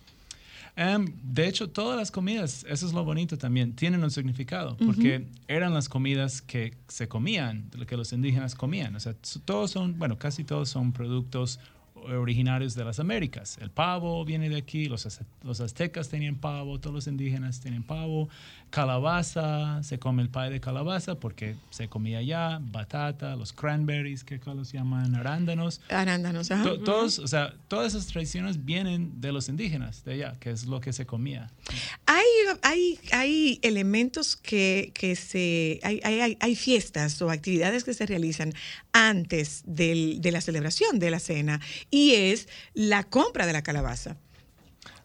Em, de hecho, todas las comidas, eso es lo bonito también, tienen un significado, porque eran las comidas que se comían, lo que los indígenas comían. O sea, todos son, bueno, casi todos son productos originarios de las Américas. El pavo viene de aquí, los, los aztecas tenían pavo, todos los indígenas tienen pavo. Calabaza, se come el pie de calabaza porque se comía allá, batata, los cranberries, que acá los llaman arándanos. Arándanos, ajá. To- todos, o sea, todas esas tradiciones vienen de los indígenas de allá, que es lo que se comía. Hay, hay, hay elementos que, que se. Hay, hay, hay- hay fiestas o actividades que se realizan antes del- de la celebración de la cena y es la compra de la calabaza.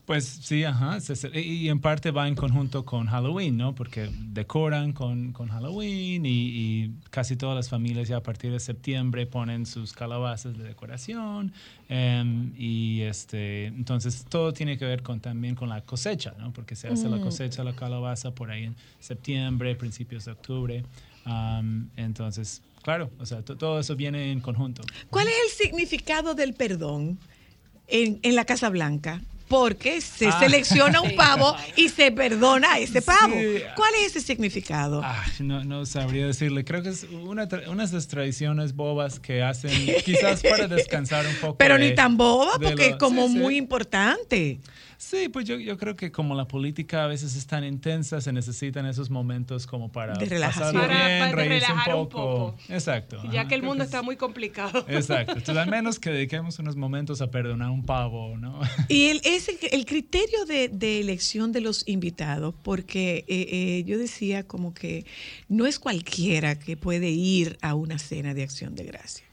Pues sí, ajá. y en parte va en conjunto con Halloween, ¿no? Porque decoran con, con Halloween y, y casi todas las familias ya a partir de septiembre ponen sus calabazas de decoración. em, y este, entonces todo tiene que ver con, también con la cosecha, ¿no? Porque se hace la cosecha de la calabaza por ahí en septiembre, principios de octubre. Am, entonces, claro, o sea, to- todo eso viene en conjunto. ¿Cuál es el significado del perdón en, en la Casa Blanca? Porque se Ah. selecciona un pavo [laughs] y se perdona a ese pavo. Sí. ¿Cuál es ese significado? Ah, no, no sabría decirle. Creo que es una, unas de esas tradiciones bobas que hacen quizás para [laughs] descansar un poco. Pero de- ni tan boba, porque es como sí, sí. muy importante. Sí, pues yo, yo creo que como la política a veces es tan intensa, se necesitan esos momentos como para De relajación. pasarlo Para- bien, para reírse un relajar un poco. poco. Exacto. Ya ajá, que el mundo es- está muy complicado. Exacto. Entonces, al menos que [laughs] dediquemos unos momentos a perdonar un pavo, ¿no? Y el, ese, el criterio de, de elección de los invitados, porque eh, eh, yo decía como que no es cualquiera que puede ir a una cena de acción de gracia.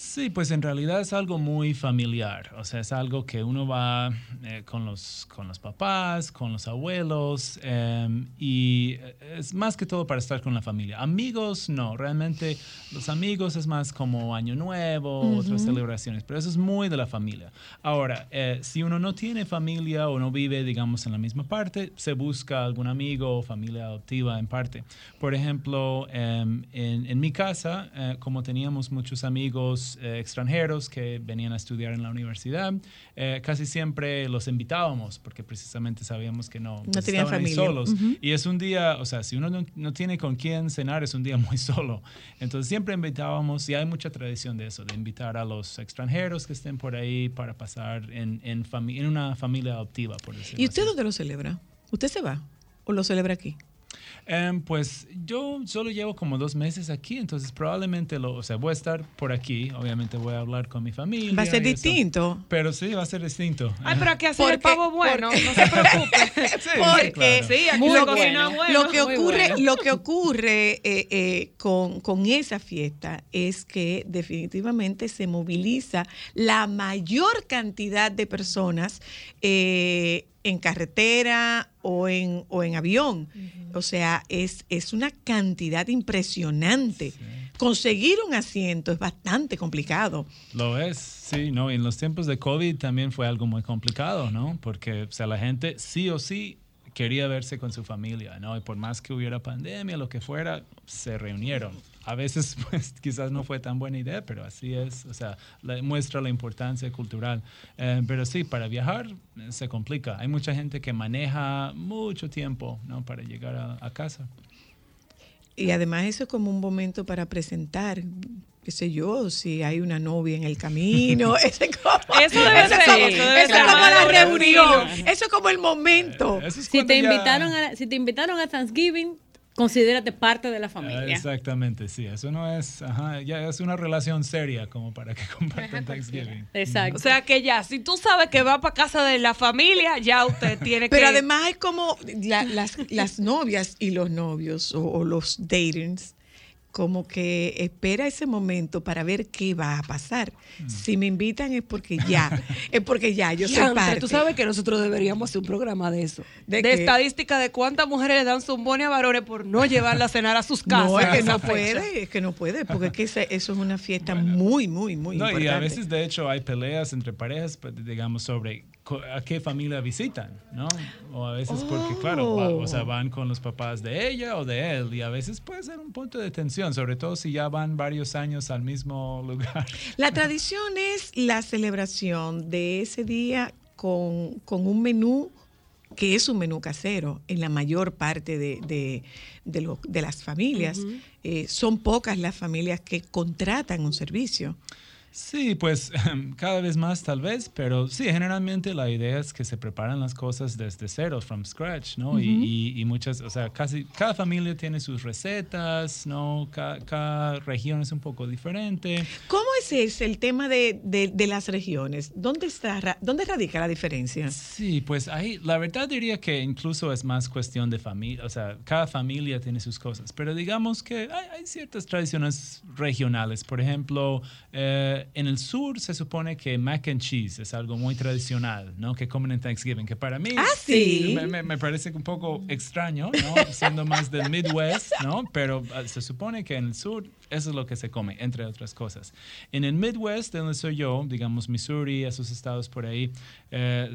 Sí, pues en realidad es algo muy familiar, o sea, es algo que uno va eh, con, los, con los papás, con los abuelos, em, y es más que todo para estar con la familia. Amigos, no, realmente los amigos es más como Año Nuevo, otras celebraciones, pero eso es muy de la familia. Ahora, eh, si uno no tiene familia o no vive, digamos, en la misma parte, se busca algún amigo o familia adoptiva en parte. Por ejemplo, em, en, en mi casa, eh, como teníamos muchos amigos eh, extranjeros que venían a estudiar en la universidad, eh, casi siempre los invitábamos porque precisamente sabíamos que no, pues, tenían familia. solos. Y es un día, o sea, si uno no, no tiene con quién cenar, es un día muy [laughs] solo. Entonces siempre invitábamos, y hay mucha tradición de eso, de invitar a los extranjeros que estén por ahí para pasar en, en, en una familia adoptiva, por decirlo ¿Y usted así. dónde lo celebra? ¿Usted se va o lo celebra aquí? Em, pues yo solo llevo como dos meses aquí, entonces probablemente lo, o sea, voy a estar por aquí, obviamente voy a hablar con mi familia. Va a ser y eso. distinto. Pero sí, va a ser distinto. Ay, pero aquí hacer el pavo bueno, porque- no se preocupe. [laughs] Sí, Porque claro. Sí, aquí Muy se bueno. cocina bueno. lo que ocurre, bueno. lo que ocurre eh, eh, con, con esa fiesta es que definitivamente se moviliza la mayor cantidad de personas eh, en carretera o en, o en avión. O sea, es, es una cantidad impresionante. Conseguir un asiento es bastante complicado. Lo es, sí, ¿no? Y en los tiempos de COVID también fue algo muy complicado, ¿no? Porque, o sea, la gente sí o sí quería verse con su familia, ¿no? Y por más que hubiera pandemia, lo que fuera, se reunieron. A veces, [laughs] pues, quizás no fue tan buena idea, pero así es, o sea, la- muestra la importancia cultural. Eh, pero sí, para viajar eh, se complica. Hay mucha gente que maneja mucho tiempo, ¿no? Para llegar a, a casa. Y además eso es como un momento para presentar, qué sé yo, si hay una novia en el camino. [laughs] Ese es como, Eso debe ser, como- eso debe eso ser es como la reunión. reunión. [laughs] Eso es como el momento. Eh, es Si te, ya- invitaron a, si te invitaron a Thanksgiving, considérate parte de la Ah, familia. Exactamente, sí. Eso no es, ajá, ya es una relación seria como para que [laughs] compartan Thanksgiving. Exacto. O sea que ya, si tú sabes que va para casa de la familia, ya usted [laughs] tiene que. Pero además es como la- las, las novias y los novios o, o los datings, como que espera ese momento para ver qué va a pasar. Mm. Si me invitan es porque ya, [laughs] es porque ya, yo soy parte. Tú sabes que nosotros deberíamos hacer un programa de eso. ¿De estadística de cuántas mujeres le dan zumbones a varones por no llevarla a cenar a sus casas. No, es que no fecha. puede, es que no puede, porque es que eso es una fiesta muy, muy, muy No, importante. y a veces, de hecho, hay peleas entre parejas, pues, digamos, sobre a qué familia visitan, ¿no? O a veces porque, claro, va- o sea, van con los papás de ella o de él, y a veces puede ser un punto de tensión, sobre todo si ya van varios años al mismo lugar. La tradición es la celebración de ese día con, con un menú que es un menú casero en la mayor parte de, de- de lo- de las familias. Eh, son pocas las familias que contratan un servicio. Sí, pues [laughs] cada vez más tal vez, pero sí, generalmente la idea es que se preparan las cosas desde cero, from scratch, ¿no? y, y- y muchas, o sea, casi cada familia tiene sus recetas, ¿no? Ca- cada región es un poco diferente. ¿Cómo es ese el tema de, de- de las regiones? ¿Dónde, está, ¿Dónde radica la diferencia? Sí, pues ahí la verdad diría que incluso es más cuestión de familia, o sea, cada familia tiene sus cosas, pero digamos que hay, hay ciertas tradiciones regionales. Por ejemplo, eh, en el sur se supone que mac and cheese es algo muy tradicional, ¿no? Que comen en Thanksgiving, que para mí Ah, sí. me, me- me parece un poco extraño, ¿no? Siendo más del Midwest, ¿no? Pero ah, se supone que en el sur eso es lo que se come, entre otras cosas. En el Midwest, de donde soy yo, digamos Missouri, esos estados por ahí, eh,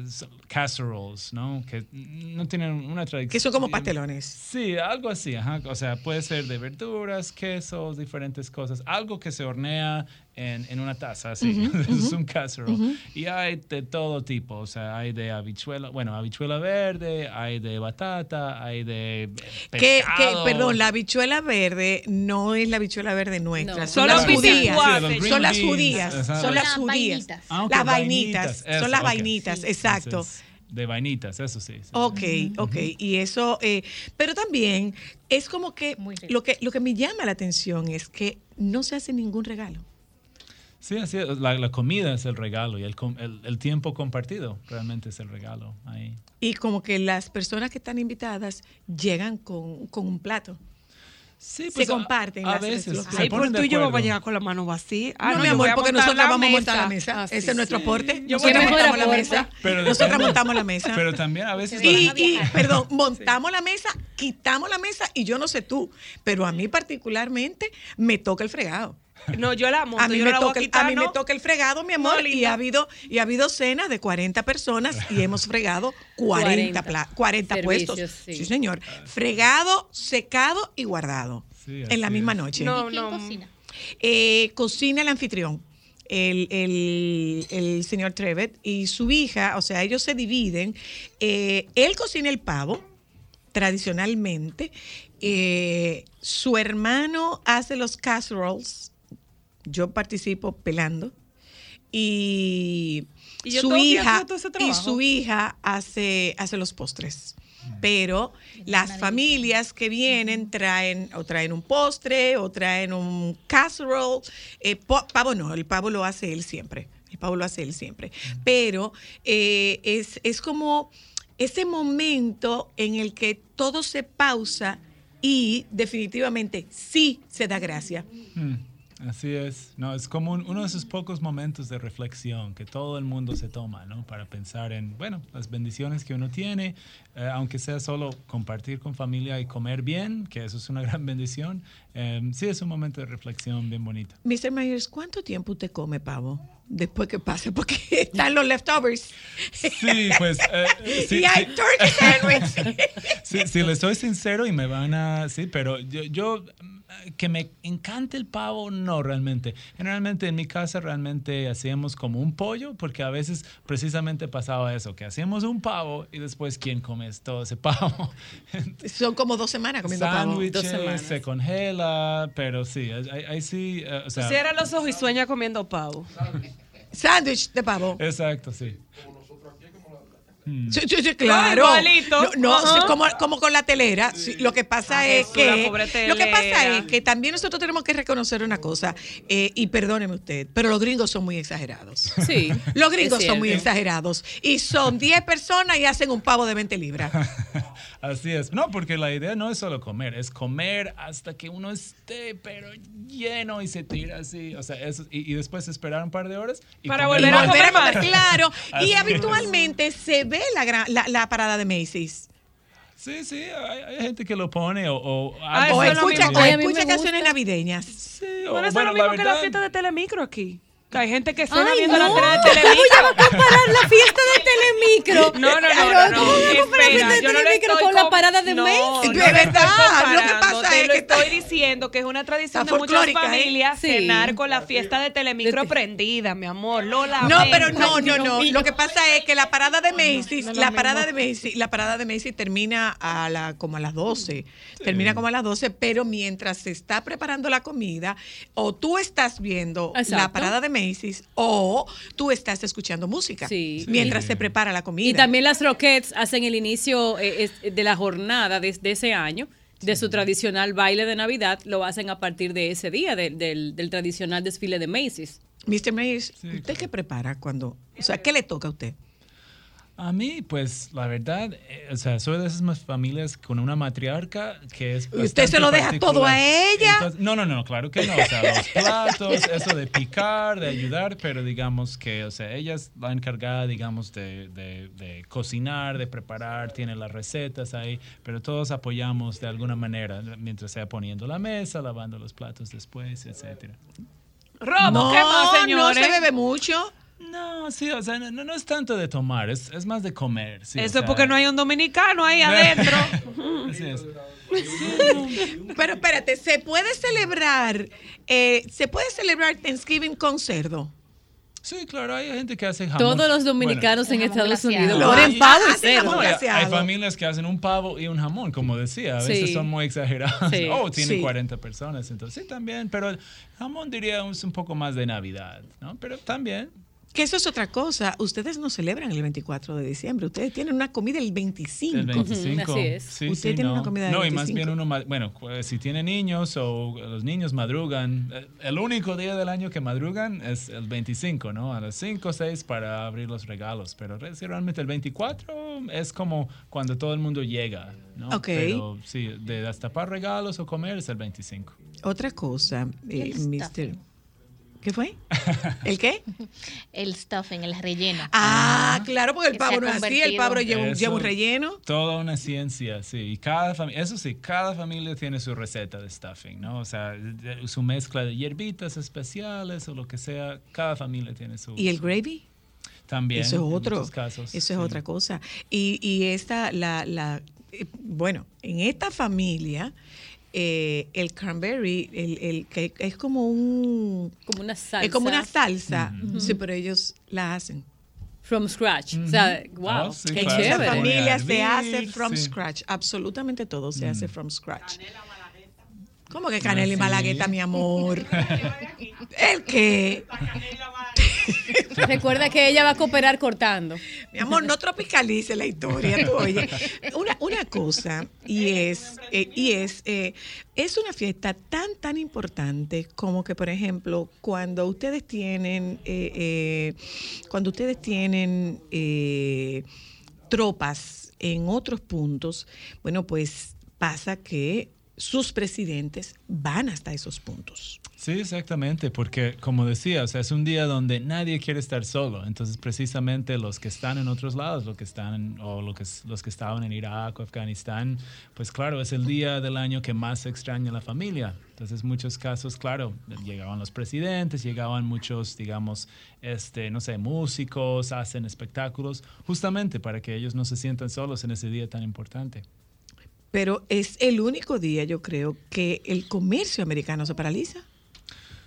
casseroles, ¿no? Que no tienen una tradición. Que son como pastelones. Sí, algo así, ajá. O sea, puede ser de verduras, quesos, diferentes cosas. Algo que se hornea en, en una taza, así. [laughs] es un casserole. Y hay de todo tipo, o sea, hay de habichuela, bueno, habichuela verde, hay de batata, hay de Que, que, perdón, la habichuela verde no es la habichuela verde nuestra, No. son las judías. Son las judías, exacto. son las judías. vainitas. Ah, las vainitas, eso, son las vainitas, exacto. Entonces, de vainitas, eso sí. sí. Ok, ok. Y eso, eh, pero también es como que lo que lo que me llama la atención es que no se hace ningún regalo. Sí, así es. La, la comida es el regalo y el, el, el tiempo compartido realmente es el regalo ahí. Y como que las personas que están invitadas llegan con, con un plato. Sí, Se a- comparten A, las- veces. se. Ay, ponen por tú y yo vamos a llegar con la mano vacía. Ah, no, mi yo amor, a porque nosotros vamos a montar la mesa. Ah, Ese sí, es nuestro sí. aporte. Yo Nosotros a montamos la mesa. Pero Nosotros montamos la mesa. Pero también a veces... Y, la- y, perdón, [laughs] montamos la mesa, quitamos la mesa y yo no sé tú, pero a mí particularmente me toca el fregado. No, yo la monto. A mí, yo me no toca, el- quitar, a mí me ¿no? toca el fregado, mi amor, No, y ha habido y ha habido cenas de 40 personas y hemos [laughs] fregado 40, 40. pla- 40 puestos. Sí. sí. señor. Fregado, secado y guardado Sí, en la misma es. noche. No, ¿Quién no. cocina? Eh, cocina el anfitrión, el, el- el señor Trevet y su hija, o sea, ellos se dividen. Eh, él cocina el pavo, tradicionalmente. Eh, su hermano hace los casseroles. Yo participo pelando. Y, Y yo su hija y su hija hace, hace los postres. Pero las familias que vienen traen o traen un postre o traen un casserole. Eh, pavo no, el pavo lo hace él siempre. El pavo lo hace él siempre. Pero eh, es, es como ese momento en el que todo se pausa y definitivamente sí se da gracia. Mm, Así es. No, es como un- uno de esos pocos momentos de reflexión que todo el mundo se toma, ¿no? Para pensar en, bueno, las bendiciones que uno tiene, eh, aunque sea solo compartir con familia y comer bien, que eso es una [laughs] gran bendición. Eh, sí, es un momento de reflexión bien bonito. Mr. Myers, ¿cuánto tiempo usted come pavo después que pasa? Porque [laughs] están los leftovers. Sí, pues... eh, [laughs] sí, y hay sí. turkey sandwich. [laughs] Sí, sí, les soy sincero y me van a... Sí, pero yo, yo, mm, que me encanta el pavo, no realmente. Generalmente en mi casa realmente hacíamos como un pollo, porque a veces precisamente pasaba eso, que hacíamos un pavo y después ¿quién come todo ese pavo? Son como dos semanas comiendo pavo. Dos Sándwiches, semanas. se congela, pero sí, ahí, sí, o sea... Cierra los ojos y sueña comiendo pavo. Sándwich de pavo. Exacto, sí. Sí, sí, sí, claro. igualito. No, no, como, como con la telera. Sí, lo que pasa Ah, es que. Lo que pasa es que también nosotros tenemos que reconocer una cosa. eh, y perdóneme usted, pero los gringos son muy exagerados. Sí. Los gringos son muy exagerados. Y son 10 personas y hacen un pavo de 20 libras. [laughs] Así es. No, porque la idea no es solo comer, es comer hasta que uno esté, pero lleno y se tira así. O sea, eso, y, y después esperar un par de horas. Y Para comer volver a más. volver a comer más. claro. Así Y es. habitualmente se ve la, gran- la, la parada de Macy's. Sí, sí, hay, hay gente que lo pone o... o Ah, O escucha, o escucha canciones navideñas. Sí, o, Bueno, eso es bueno, lo mismo la que la verdad- fiesta de Telemicro aquí. Hay gente que cena Ay, viendo no, la tele de ¿cómo Telemicro. ya va a comparar la fiesta de Telemicro? [laughs] No, no, no, no, no. ¿cómo va a comparar Espera, la fiesta de yo no le estoy con la parada de no? No, De verdad, lo que pasa te es lo que estoy diciendo que es una tradición de muchas ¿eh? familias Sí. cenar con la fiesta de Telemicro prendida, mi amor. Lo No, pero no, no, no. Lo que pasa es que la parada de Macy's, la parada de Macy's, la parada de Macy's termina a la como a las 12. Termina como a las 12, pero mientras se está preparando la comida, o tú estás viendo la parada de Macy's o tú estás escuchando música Sí. mientras Sí. se prepara la comida. Y también las Rockets hacen el inicio eh, es- de la jornada de, de ese año, de su tradicional baile de Navidad, lo hacen a partir de ese día, del- del, del tradicional desfile de Macy's. Mr. Macy's, Sí, ¿usted claro. qué prepara cuando, o sea, qué le toca a usted? A mí, pues, la verdad, eh, o sea, soy de esas más familias con una matriarca que es ¿Y usted se lo deja todo a ella? Entonces- no, no, no, claro que no. O sea, los platos, eso de picar, de ayudar, pero digamos que, o sea, ella es la encargada, digamos, de, de- de cocinar, de preparar, tiene las recetas ahí, pero todos apoyamos de alguna manera, mientras sea poniendo la mesa, lavando los platos después, etcétera. Robo, no, ¿qué más, no señores? se bebe mucho. No, sí, o sea, no, no- es tanto de tomar, es, es más de comer. sí, o Eso es porque no hay un dominicano ahí [laughs] adentro. [laughs] Así es. Pero espérate, ¿se puede celebrar, eh, se puede celebrar Thanksgiving con cerdo? Sí, claro, hay gente que hace jamón. Todos los Bueno, dominicanos en Estados glaseado. Unidos ponen hay. pavo y Ah, sí, cerdo. No, hay- familias que hacen un pavo y un jamón, como decía. A veces Sí. son muy exagerados. Sí. Oh, tiene Sí. 40 personas. Entonces, sí, también. Pero el jamón diría es un poco más de Navidad, ¿no? Pero también. Que eso es otra cosa. Ustedes no celebran el 24 de diciembre. Ustedes tienen una comida el 25. El 25. así es. Sí, Usted sí, tiene no. una comida del No, y más 25. bien uno, bueno, cu- si tiene niños o los niños madrugan, eh, el único día del año que madrugan es el 25, ¿no? A las 5 o 6 para abrir los regalos. Pero realmente el 24 es como cuando todo el mundo llega, ¿no? Ok. Pero sí, de destapar regalos o comer es el 25. Otra cosa, eh, Mr. ¿Qué fue? ¿El qué? [laughs] El stuffing, el relleno. Ah, claro, porque el pavo no es así, el pavo lleva un, Eso- lleva un relleno. Toda una ciencia, sí. Y cada familia, eso sí, cada familia tiene su receta de stuffing, ¿no? O sea, su mezcla de hierbitas especiales o lo que sea, cada familia tiene su. ¿Y el gravy? También. Eso es en otro. casos, Eso sí. es otra cosa. Y, y esta, la, la, eh, bueno, en esta familia, eh, el cranberry, el, el, que es como un, Como una salsa. es como una salsa, sí, pero ellos la hacen. From scratch. O sea, wow, Ah, sí, qué claro. Chévere. Pone a familia se hace from sí. scratch. Absolutamente todo se hace from scratch. ¿Cómo que canela y sí. malagueta, mi amor? [laughs] ¿El qué? [laughs] Recuerda que ella va a cooperar cortando. Mi amor, no tropicalice la historia, tú oye. Una, una cosa, y es, eh, y es, eh, es una fiesta tan, tan importante como que, por ejemplo, cuando ustedes tienen, eh, eh, cuando ustedes tienen tropas en otros puntos, bueno, pues pasa que sus presidentes van hasta esos puntos. Sí, exactamente, porque como decía, o sea, es un día donde nadie quiere estar solo. Entonces, precisamente los que están en otros lados, los que están o lo que, los que estaban en Irak o Afganistán, pues claro, es el día del año que más se extraña la familia. Entonces, muchos casos, claro, llegaban los presidentes, llegaban muchos, digamos, este, no sé, músicos, hacen espectáculos, justamente para que ellos no se sientan solos en ese día tan importante. Pero es el único día, yo creo, que el comercio americano se paraliza.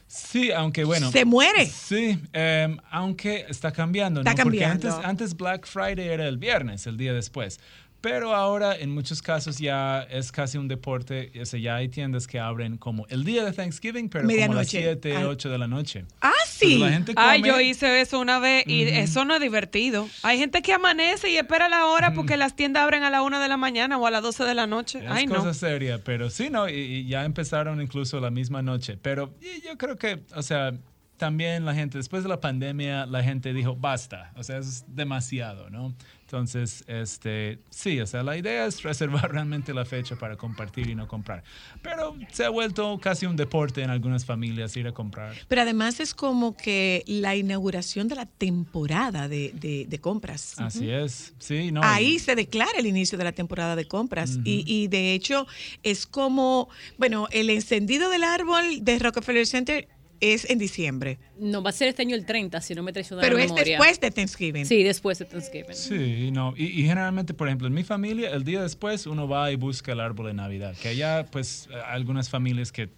Sí, aunque bueno. Se muere. Sí, em, aunque está cambiando, ¿no? Está cambiando. Porque antes, antes Black Friday era el viernes, el día después. Pero ahora en muchos casos ya es casi un deporte, o sea, ya hay tiendas que abren como el día de Thanksgiving, pero como las Medianoche. 7, Ah. 8 de la noche. Ah, sí. la gente Ay, come- yo hice eso una vez y eso no es divertido. Hay gente que amanece y espera la hora porque las tiendas abren a la una de la mañana o a las 12 de la noche. Es Ay, no. cosa seria, pero sí, no, y, y ya empezaron incluso la misma noche. Pero yo creo que, o sea, también la gente, después de la pandemia, la gente dijo, basta, o sea, es demasiado, ¿no? Entonces, este, sí, o sea, la idea es reservar [laughs] realmente la fecha para compartir y no comprar. Pero se ha vuelto casi un deporte en algunas familias ir a comprar. Pero además es como que la inauguración de la temporada de, de- de compras. Así es, sí, no. Ahí y- se declara el inicio de la temporada de compras y, y de hecho es como, bueno, el encendido del árbol de Rockefeller Center es en diciembre, No, va a ser este año el 30, si no me traiciona pero la es memoria. después de Thanksgiving. Sí, después de Thanksgiving. Sí, no. Y, y generalmente, por ejemplo, en mi familia, el día después uno va y busca el árbol de Navidad. Que allá, pues, algunas familias que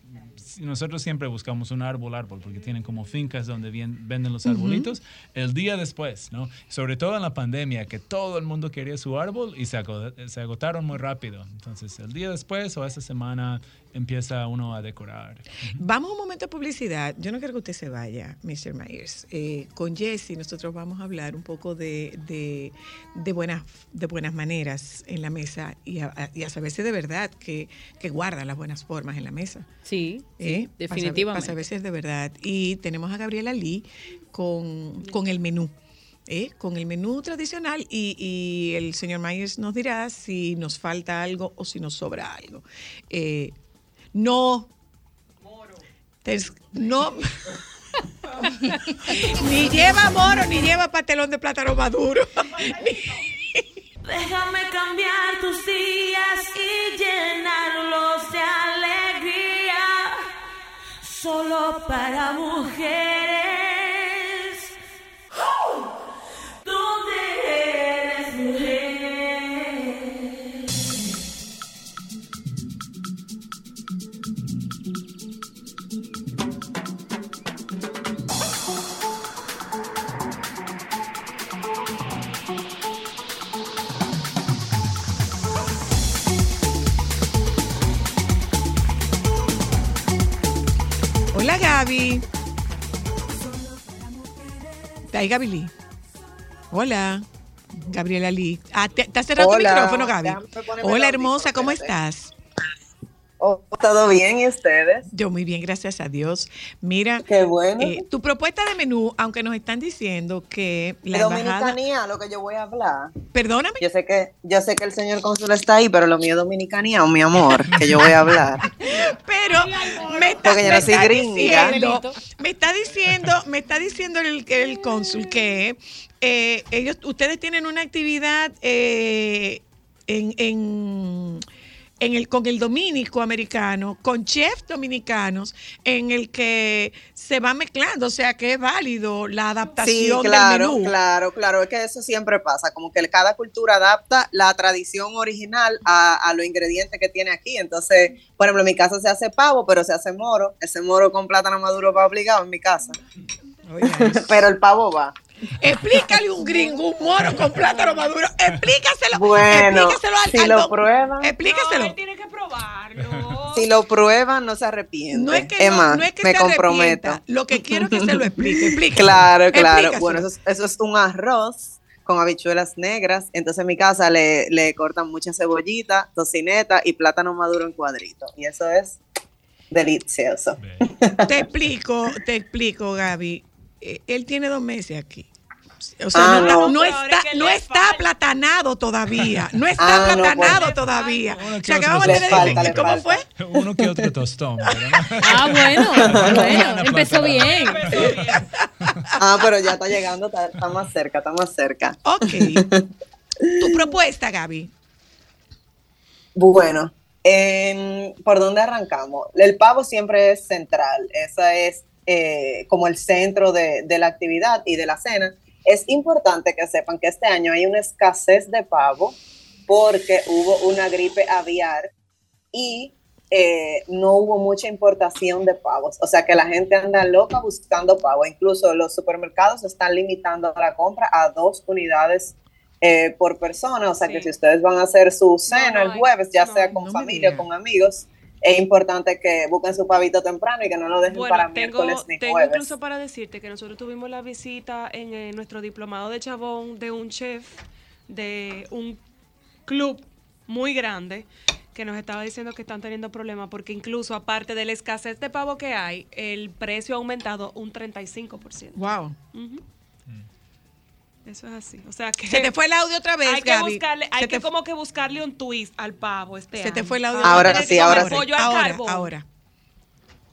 nosotros siempre buscamos un árbol, árbol, porque tienen como fincas donde vien- venden los arbolitos. El día después, ¿no? Sobre todo en la pandemia, que todo el mundo quería su árbol y se, se agotaron muy rápido. Entonces, el día después o esa semana empieza uno a decorar. Vamos a un momento de publicidad. Yo no quiero que usted se vaya, Mr. Myers. Eh, con Jesse nosotros vamos a hablar un poco de, de, de buenas, de buenas maneras en la mesa y a, a- y a saber si de verdad que, que guardan las buenas formas en la mesa. Sí, ¿eh? sí, definitivamente. Para saber si es de verdad. Y tenemos a Gabriela Lee con, con el menú. ¿eh? Con el menú tradicional y, y el señor Myers nos dirá si nos falta algo o si nos sobra algo. Eh, no. Tens- No. [laughs] ni lleva moro, ni lleva pastelón de plátano maduro. [laughs] Déjame cambiar tus días y llenarlos de alegría. Solo para mujeres. Gaby. ¿Está ahí, Gaby Lee? Hola. Gabriela Lee. Ah, ¿te, te has cerrado tu micrófono, Gaby? Hola, hermosa, ¿cómo estás? Oh, ¿Todo bien y ustedes? Yo muy bien, gracias a Dios. Mira, Qué bueno. eh, tu propuesta de menú, aunque nos están diciendo que la embajada... dominicanía, lo que yo voy a hablar. Perdóname. Yo sé que yo sé que el señor cónsul está ahí, pero lo mío es dominicanía, mi amor, que yo voy a hablar. [laughs] Pero me está, Porque yo me no soy está gringa. diciendo, me está diciendo, me está diciendo el, el cónsul que eh, ellos, ustedes tienen una actividad eh, en, en, en el, con el dominico americano, con chefs dominicanos, en el que se va mezclando, o sea que es válido la Sí, adaptación claro, del menú. claro, claro, es que eso siempre pasa, como que cada cultura adapta la tradición original a, a los ingredientes que tiene aquí. Entonces, por ejemplo, en mi casa se hace pavo, pero se hace moro. Ese moro con plátano maduro va obligado en mi casa. [laughs] pero el pavo va. Explícale un gringo, un moro con plátano maduro. Explícaselo. Bueno, explícaselo al, si al lo prueban. Explícaselo. tiene que probarlo. Si lo prueban, no se arrepienten. No es que, no, no es que me se comprometo. arrepienta. Lo que quiero es que se lo explique. Claro, claro. Explícaselo. Bueno, eso es, eso es un arroz con habichuelas negras. Entonces en mi casa le, le cortan mucha cebollita, tocineta y plátano maduro en cuadritos. Y eso es delicioso. Te explico, te explico, Gaby. Eh, Él tiene dos meses aquí. O sea, Ah, no, no. está, no está, no aplatanado todavía. No [laughs] está Ah, no, aplatanado pues. todavía. Uno O que sea, que otro vamos a le tener falta, le ¿Cómo falta. fue? Uno que otro tostón. no. [laughs] Ah, bueno, [laughs] bueno, empezó bien. Ah, pero ya está llegando, está, está más cerca, está más cerca. Ok. tu propuesta, Gaby. Bueno, en- ¿por dónde arrancamos? El pavo siempre es central, esa es eh, como el centro de, de la actividad y de la cena. Es importante que sepan que este año hay una escasez de pavo porque hubo una gripe aviar y eh, no hubo mucha importación de pavos. O sea que la gente anda loca buscando pavo. Incluso los supermercados están limitando la compra a dos unidades eh, por persona. O sea que si ustedes van a hacer su cena No el jueves, ya no sea con no familia o con amigos, es importante que busquen su pavito temprano y que no lo dejen Bueno, para tengo, miércoles ni tengo jueves. incluso para decirte que nosotros tuvimos la visita en eh, nuestro diplomado de Chabón de un chef de un club muy grande que nos estaba diciendo que están teniendo problemas porque incluso aparte de la escasez de pavo que hay, el precio ha aumentado un 35%. Wow. Ujú. Eso es así. O sea que Se te fue el audio otra vez, hay que Gaby. buscarle, hay que como que buscarle un twist al pavo este Se te año. fue el audio. Ahora otra vez. sí, ahora Ahora, sí. Ahora, ahora.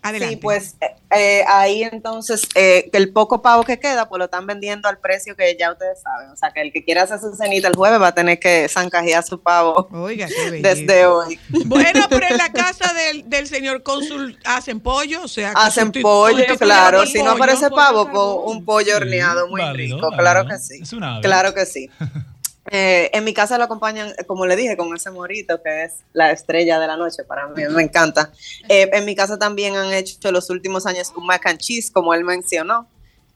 Adelante. Sí, pues eh, eh, ahí entonces eh, que el poco pavo que queda, pues lo están vendiendo al precio que ya ustedes saben. O sea, que el que quiera hacer su cenita el jueves va a tener que zancajear su pavo Oiga, qué [laughs] desde hoy. Bueno, pero en la [laughs] casa del, del señor cónsul hacen pollo, o sea, que Hacen pollo, claro. Si no aparece pollo pavo, pues un pollo Sí, horneado muy válido, rico. Claro que sí. Es un ave. Claro que sí. [laughs] Eh, en mi casa lo acompañan, como le dije, con ese morito que es la estrella de la noche para mí, me encanta. Eh, en mi casa también han hecho los últimos años un mac and cheese, como él mencionó.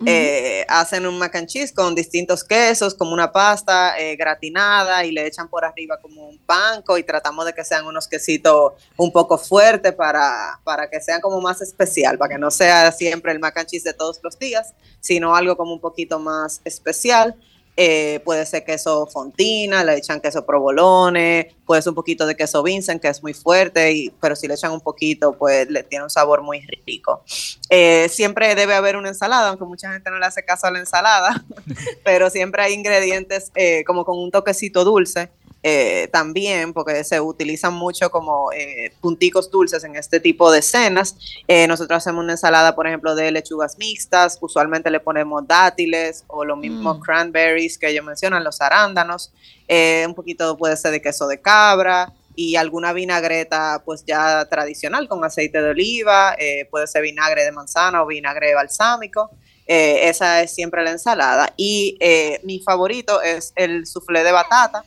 Eh, hacen un mac and cheese con distintos quesos, como una pasta eh, gratinada y le echan por arriba como un panco y tratamos de que sean unos quesitos un poco fuertes para, para que sean como más especial, para que no sea siempre el mac and cheese de todos los días, sino algo como un poquito más especial. Eh, puede ser queso fontina, le echan queso provolone, puede ser un poquito de queso Vincent, que es muy fuerte, pero si le echan un poquito, pues le tiene un sabor muy rico. Eh, siempre debe haber una ensalada, aunque mucha gente no le hace caso a la ensalada, [laughs] pero siempre hay ingredientes eh, como con un toquecito dulce. Eh, también, porque se utilizan mucho como eh, punticos dulces en este tipo de cenas. Eh, nosotros hacemos una ensalada, por ejemplo, de lechugas mixtas, usualmente le ponemos dátiles o los mismos Mm. cranberries que ellos mencionan, los arándanos, un poquito puede ser de queso de cabra y alguna vinagreta pues ya tradicional con aceite de oliva, puede ser vinagre de manzana o vinagre balsámico. Esa es siempre la ensalada. Y mi favorito es el soufflé de batata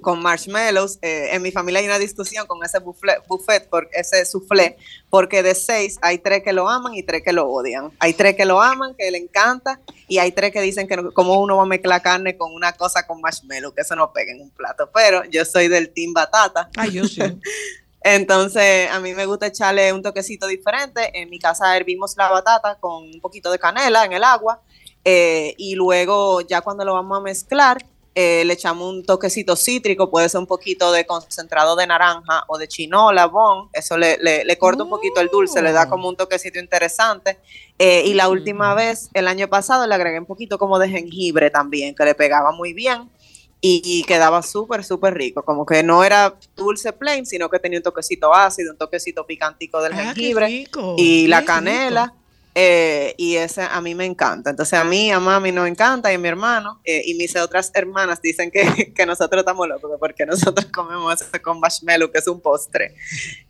Con marshmallows. Eh, en mi familia hay una discusión con ese buffet, buffet por ese soufflé, porque de seis hay tres que lo aman y tres que lo odian. Hay tres que lo aman, que le encanta, y hay tres que dicen que no- como uno va a mezclar carne con una cosa con marshmallow, que eso no pega en un plato. Pero yo soy del team batata. Ay, yo sí. [laughs] Entonces, a mí me gusta echarle un toquecito diferente. En mi casa hervimos la batata con un poquito de canela en el agua eh, y luego ya cuando lo vamos a mezclar, eh, le echamos un toquecito cítrico, puede ser un poquito de concentrado de naranja o de chinola, bon, eso le, le- le corta un poquito el dulce, le da como un toquecito interesante. Eh, y la última vez, el año pasado, le agregué un poquito como de jengibre también, que le pegaba muy bien y, y quedaba súper, súper rico, como que no era dulce plain, sino que tenía un toquecito ácido, un toquecito picantico del Ah, jengibre rico, y la canela. rico. Eh, y ese a mí me encanta. Entonces a mí, a mami nos encanta y a mi hermano eh, y mis otras hermanas dicen que, [laughs] que nosotros estamos locos porque nosotros [laughs] comemos eso con marshmallow, que es un postre.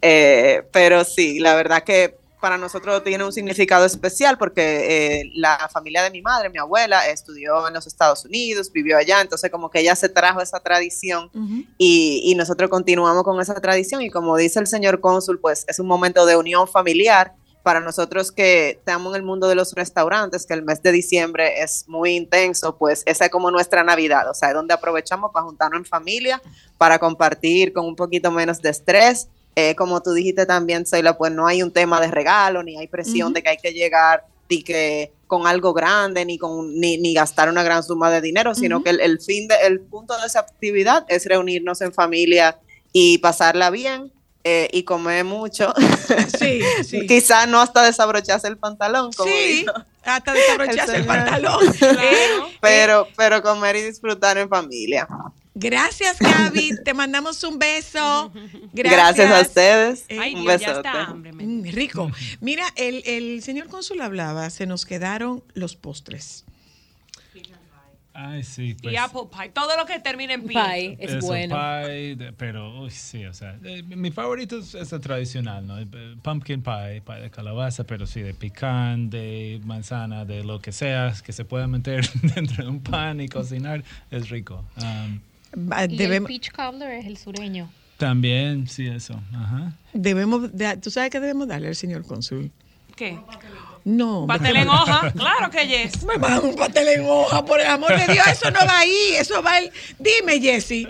Eh, pero sí, la verdad que para nosotros tiene un significado especial porque eh, la familia de mi madre, mi abuela, estudió en los Estados Unidos, vivió allá, entonces como que ella se trajo esa tradición y, y nosotros continuamos con esa tradición y como dice el señor cónsul, pues es un momento de unión familiar para nosotros que estamos en el mundo de los restaurantes, que el mes de diciembre es muy intenso, pues esa es como nuestra Navidad, o sea, es donde aprovechamos para juntarnos en familia, para compartir con un poquito menos de estrés. Eh, como tú dijiste también, Zoila, pues no hay un tema de regalo, ni hay presión de que hay que llegar y que con algo grande, ni, con, ni, ni gastar una gran suma de dinero, sino que el, el fin, de, el punto de esa actividad es reunirnos en familia y pasarla bien eh, y comer mucho. Sí, [laughs] sí. Quizás no hasta desabrocharse el pantalón, como Sí, dijo hasta desabrocharse el pantalón. [laughs] Pero, pero comer y disfrutar en familia. Gracias, Gaby. Te mandamos un beso. Gracias, a ustedes. Eh, Ay, un Dios, ya besote. está hambre. me- Mm, rico. Mira, el, el señor cónsul hablaba, se nos quedaron los postres. Ay, sí. Pues, y apple pie, todo lo que termine en pie. Pie es eso, bueno. pie, de- pero, uy, sí, o sea, eh, mi favorito es, es el tradicional, ¿no? Eh, Pumpkin pie, pie de calabaza, pero sí, de pecan, de manzana, de lo que sea, que se pueda meter [laughs] dentro de un pan y cocinar, es rico. Um, Y el peach cobbler es el sureño. también, sí, eso. Ajá. debemos de- ¿Tú sabes qué debemos darle al señor cónsul? ¿Qué? No. Pastel en [laughs] hoja, claro que yes. Me dar un pastel en hoja, por el amor de Dios, eso no va ahí, eso va el... Dime, Jessy.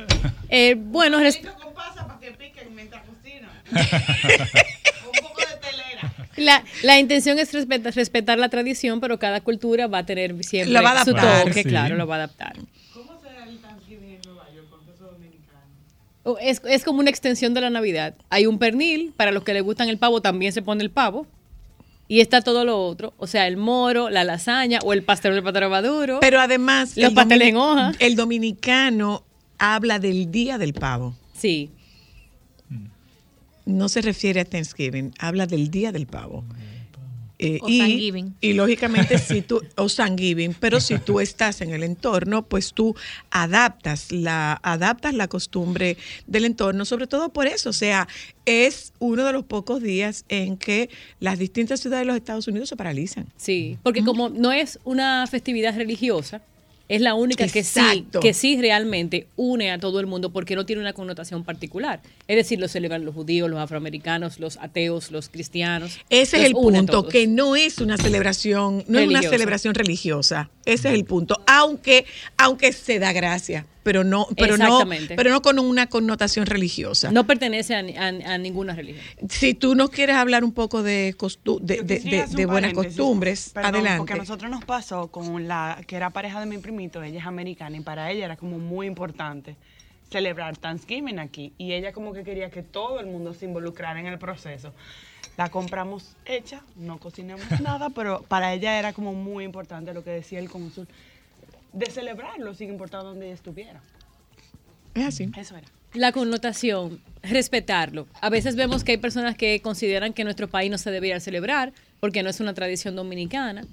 Eh, bueno, res- con pasa para que piquen mientras cocinan. [laughs] un poco de telera. la, la intención es respetar, respetar la tradición, pero cada cultura va a tener siempre Lo va a su toque, sí. claro, lo va a adaptar. ¿Cómo será el Thanksgiving en Nueva York con queso dominicano? Es, es como una extensión de la Navidad. Hay un pernil, para los que les gustan el pavo también se pone el pavo. Y está todo lo otro, o sea, el moro, la lasaña o el pastel del patero maduro. Pero además... Los el pasteles en hoja. El dominicano habla del Día del Pavo. sí, No se refiere a Thanksgiving, habla del Día del Pavo. Eh, O y, y lógicamente si tú, o Thanksgiving, pero si tú estás en el entorno, pues tú adaptas la, adaptas la costumbre del entorno, sobre todo por eso, o sea, es uno de los pocos días en que las distintas ciudades de los Estados Unidos se paralizan. sí. Porque como no es una festividad religiosa, es la única que sí, que sí realmente une a todo el mundo porque no tiene una connotación particular. Es decir, lo celebran los judíos, los afroamericanos, los ateos, los cristianos. Ese es el punto, que no es una celebración, no es una Religiosa. celebración religiosa. Ese es el punto. Aunque, aunque se da gracia, pero no, pero no, pero no con una connotación religiosa. No pertenece a, ni- a- a ninguna religión. Si tú nos quieres hablar un poco de, costu- de, de- buenas costumbres, Perdón, adelante. Porque a nosotros nos pasó con la que era pareja de mi primito, ella es americana y para ella era como muy importante celebrar Thanksgiving aquí y ella como que quería que todo el mundo se involucrara en el proceso. La compramos hecha, no cocinamos [laughs] nada, pero para ella era como muy importante lo que decía el cónsul de celebrarlo sin importar dónde estuviera. Es así. Eso era. La connotación, respetarlo. A veces vemos que hay personas que consideran que nuestro país no se debería celebrar porque no es una tradición dominicana.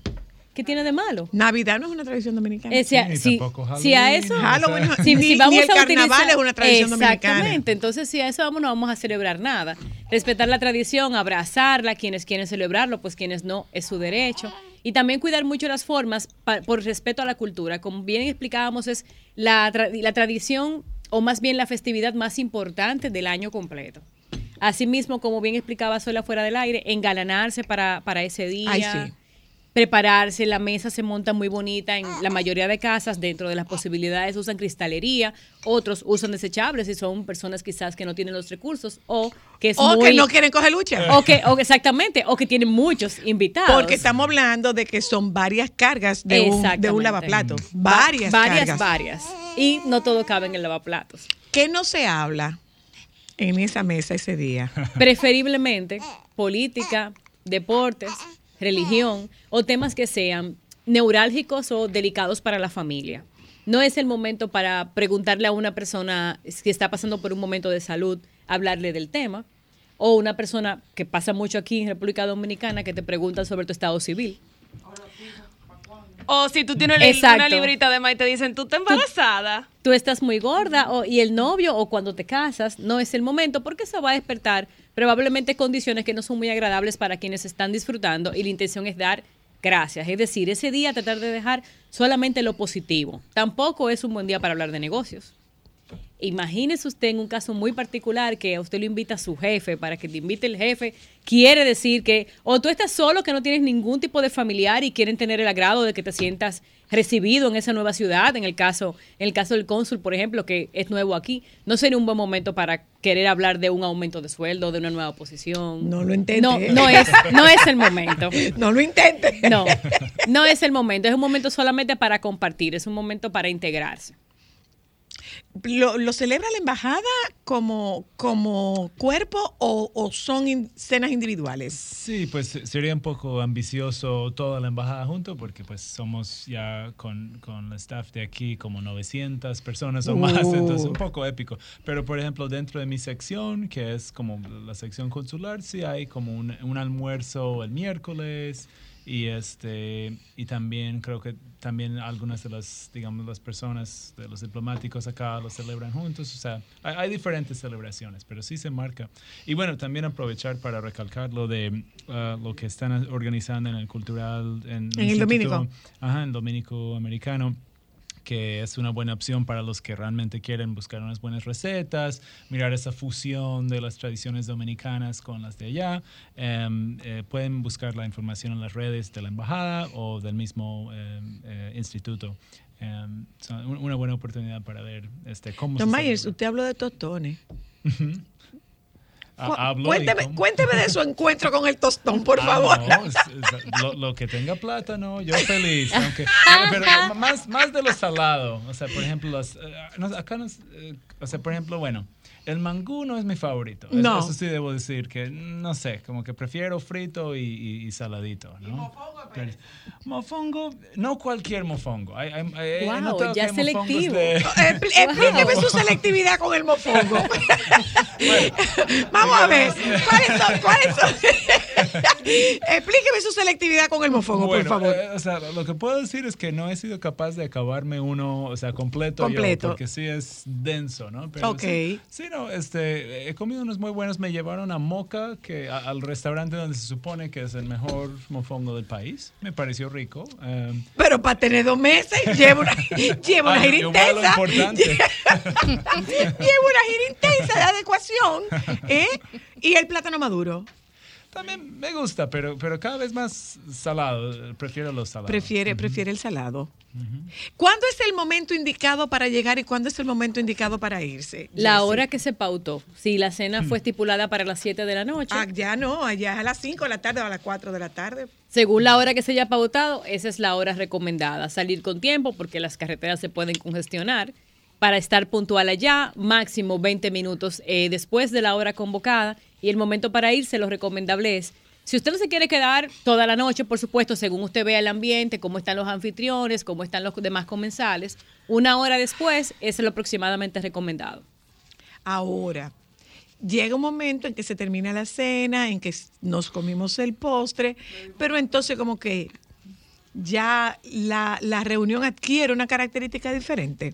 ¿Qué tiene de malo? Navidad no es una tradición dominicana. Eh, si, a- Ni si- tampoco si a Halloween, eso Halloween, ni- si, si ni vamos el a carnaval es una tradición dominicana. Exactamente. Entonces, si a eso vamos, no vamos a celebrar nada. Respetar la tradición, abrazarla, quienes quieren celebrarlo, pues quienes no, es su derecho. Y también cuidar mucho las formas pa- por respeto a la cultura. Como bien explicábamos, es la, tra- la tradición o más bien la festividad más importante del año completo. Asimismo, como bien explicaba Sola fuera del aire, engalanarse para, para ese día. Ay, sí. Prepararse, la mesa se monta muy bonita en la mayoría de casas, dentro de las posibilidades usan cristalería, otros usan desechables y son personas quizás que no tienen los recursos o que es O muy- que no quieren coger lucha. o que, o exactamente, o que tienen muchos invitados. Porque estamos hablando de que son varias cargas de un, de un. Va- Varias, varias, cargas. varias. Y no todo cabe en el lavaplatos. ¿Qué no se habla en esa mesa ese día? Preferiblemente política, deportes, religión o temas que sean neurálgicos o delicados para la familia. No es el momento para preguntarle a una persona si está pasando por un momento de salud, hablarle del tema. O una persona que pasa mucho aquí en República Dominicana que te pregunta sobre tu estado civil. O si tú tienes una librita de más y te dicen, tú estás embarazada. tú estás muy gorda o- y el novio o cuando te casas no es el momento porque eso va a despertar probablemente condiciones que no son muy agradables para quienes están disfrutando y la intención es dar gracias. Es decir, ese día tratar de dejar solamente lo positivo. Tampoco es un buen día para hablar de negocios. Imagínese usted en un caso muy particular que a usted lo invita a su jefe para que te invite el jefe. Quiere decir que o tú estás solo, que no tienes ningún tipo de familiar y quieren tener el agrado de que te sientas recibido en esa nueva ciudad. En el caso, en el caso del cónsul, por ejemplo, que es nuevo aquí, no sería un buen momento para querer hablar de un aumento de sueldo, de una nueva posición. No lo intente. No, no es, no es el momento. [laughs] No lo intente. No, no es el momento. Es un momento solamente para compartir, es un momento para integrarse. ¿Lo, lo celebra la embajada como, como cuerpo o, o son in- cenas individuales? Sí, pues sería un poco ambicioso toda la embajada junto porque pues somos ya con, con el staff de aquí como 900 personas o más, Uh. entonces un poco épico. Pero por ejemplo dentro de mi sección, que es como la sección consular, sí hay como un, un almuerzo el miércoles y este y también creo que también algunas de las digamos las personas de los diplomáticos acá lo celebran juntos. O sea hay, hay diferentes celebraciones pero sí se marca. Y bueno también aprovechar para recalcar lo de ah, lo que están organizando en el cultural en, En el Dominico. ajá en Dominico americano que es una buena opción para los que realmente quieren buscar unas buenas recetas, mirar esa fusión de las tradiciones dominicanas con las de allá. Em, eh, pueden buscar la información en las redes de la embajada o del mismo em, eh, instituto. Em, una buena oportunidad para ver este, cómo Don se Myers, usted habló de tostones. Hablo y cuénteme, cuénteme de su encuentro con el tostón, por Ah, favor. no, es- es- lo, lo que tenga plata, no, yo feliz. aunque- pero [laughs] más, más de lo salado. O sea, por ejemplo, las, eh, acá nos, eh, o sea, por ejemplo, bueno, el mangú no es mi favorito. No. Eso sí debo decir que, no sé, como que prefiero frito y, y- y saladito, ¿no? Pero- mofongo, no cualquier mofongo. Hay- hay- hay- he Wow, ya hay selectivo. de- [laughs] Expl- Explíqueme su selectividad con el mofongo. [laughs] [laughs] Vamos a ver, ¿cuáles son? ¿Cuáles son? Explíqueme su selectividad con el mofongo, Bueno, por favor. eh, o sea, lo que puedo decir es que no he sido capaz de acabarme uno, o sea, completo, yo, Completo. porque sí es denso, ¿no? Pero Ok. Sí, sí, no, este, he comido unos muy buenos. Me llevaron a Moca, que a- al restaurante donde se supone que es el mejor mofongo del país. Me pareció rico. em, Pero para tener dos meses, lleva una, [laughs] [laughs] lleva una gira yo intensa. [laughs] lleva una gira intensa de adecuación. ¿eh? Y el plátano maduro. También me gusta, pero, pero cada vez más salado. Prefiero los salados. Prefiere, prefiere el salado. ¿Cuándo es el momento indicado para llegar y cuándo es el momento indicado para irse? La Jessie? hora que se pautó. Si la cena fue estipulada para las 7 de la noche, Ah, ya no, allá es a las 5 de la tarde o a las 4 de la tarde. según la hora que se haya pautado, esa es la hora recomendada. Salir con tiempo porque las carreteras se pueden congestionar. Para estar puntual allá, máximo 20 minutos eh, después de la hora convocada. Y el momento para irse, lo recomendable es, si usted no se quiere quedar toda la noche, por supuesto, según usted vea el ambiente, cómo están los anfitriones, cómo están los demás comensales, una hora después es lo aproximadamente recomendado. Ahora, llega un momento en que se termina la cena, en que nos comimos el postre, pero entonces como que ya la, la reunión adquiere una característica diferente.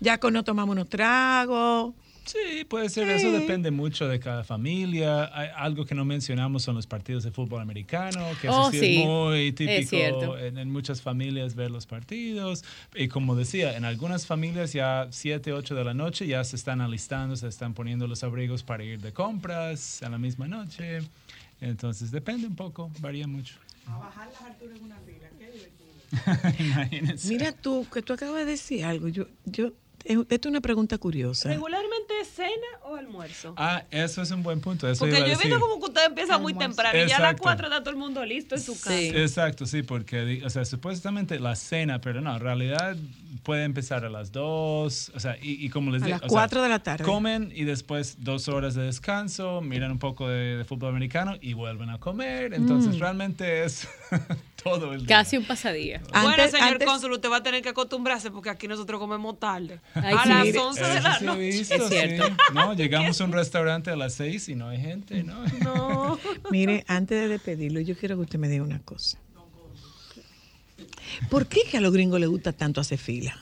Ya no tomamos unos tragos. Sí, puede ser. Eso depende mucho de cada familia. Hay algo que no mencionamos son los partidos de fútbol americano, que Oh, sí, sí, es muy es típico cierto. en, en muchas familias ver los partidos. Y como decía, en algunas familias ya 7, 8 de la noche ya se están alistando, se están poniendo los abrigos para ir de compras a la misma noche. Entonces depende un poco, varía mucho. [laughs] Imagínense. Mira tú, que tú acabas de decir algo. Yo, yo, esto es una pregunta curiosa. ¿Regularmente es cena o almuerzo? Ah, eso es un buen punto. Eso Porque yo a he visto decir. como que usted empieza muy temprano y ya a las Exacto. 4 está todo el mundo listo en su casa. Exacto, sí, porque, o sea, supuestamente la cena, pero no, en realidad puede empezar a las 2, o sea, y, y como les A digo, las o sea, 4 de la tarde. Comen y después dos horas de descanso, miran un poco de, de fútbol americano y vuelven a comer. Entonces, Mm. realmente es [laughs] todo el día. Casi un pasadía. bueno, señor cónsul, usted va a tener que acostumbrarse porque aquí nosotros comemos tarde. Ay, a sí. las Mire, 11 de la sí he noche. visto, sí. No, llegamos a un [laughs] restaurante a las 6 y no hay gente, ¿no? No. [laughs] Mire, antes de despedirlo, yo quiero que usted me diga una cosa. ¿Por qué que a los gringos les gusta tanto hacer fila?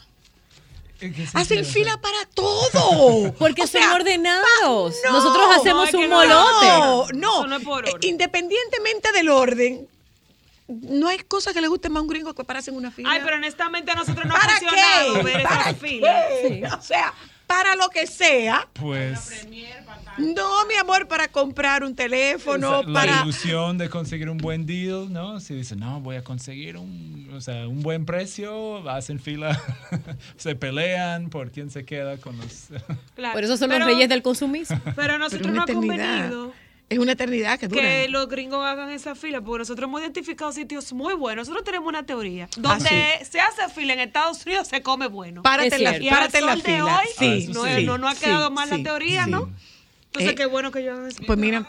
Hacen fila para todo. [laughs] Porque O son sea, ordenados. no, Nosotros hacemos no, un no. molote. No, no. Eh, Independientemente del orden, no hay cosa que le guste más a un gringo que pararse en una fila. Ay, pero honestamente a nosotros no ha ¿Para funcionado qué? ver ¿Para esas filas. qué? O sea, para lo que sea. Pues No, mi amor, para comprar un teléfono, la para... ilusión de conseguir un buen deal, ¿no? Si dicen, no, voy a conseguir un, o sea, un buen precio, hacen fila, [laughs] se pelean por quién se queda con los... Claro. Por eso son Pero- los reyes del consumismo. Pero a nosotros Pero no eternidad. convenido Es una eternidad que dura. que los gringos hagan esa fila, porque nosotros hemos identificado sitios muy buenos. Nosotros tenemos una teoría. Donde Ah, se hace fila en Estados Unidos se come bueno. Párate en la- Y al párate en la fila. hoy, Sí, no, sí, no, no ha sí, quedado mal la teoría, sí. ¿no? Entonces, Eh, qué bueno que yo eso. Pues mira,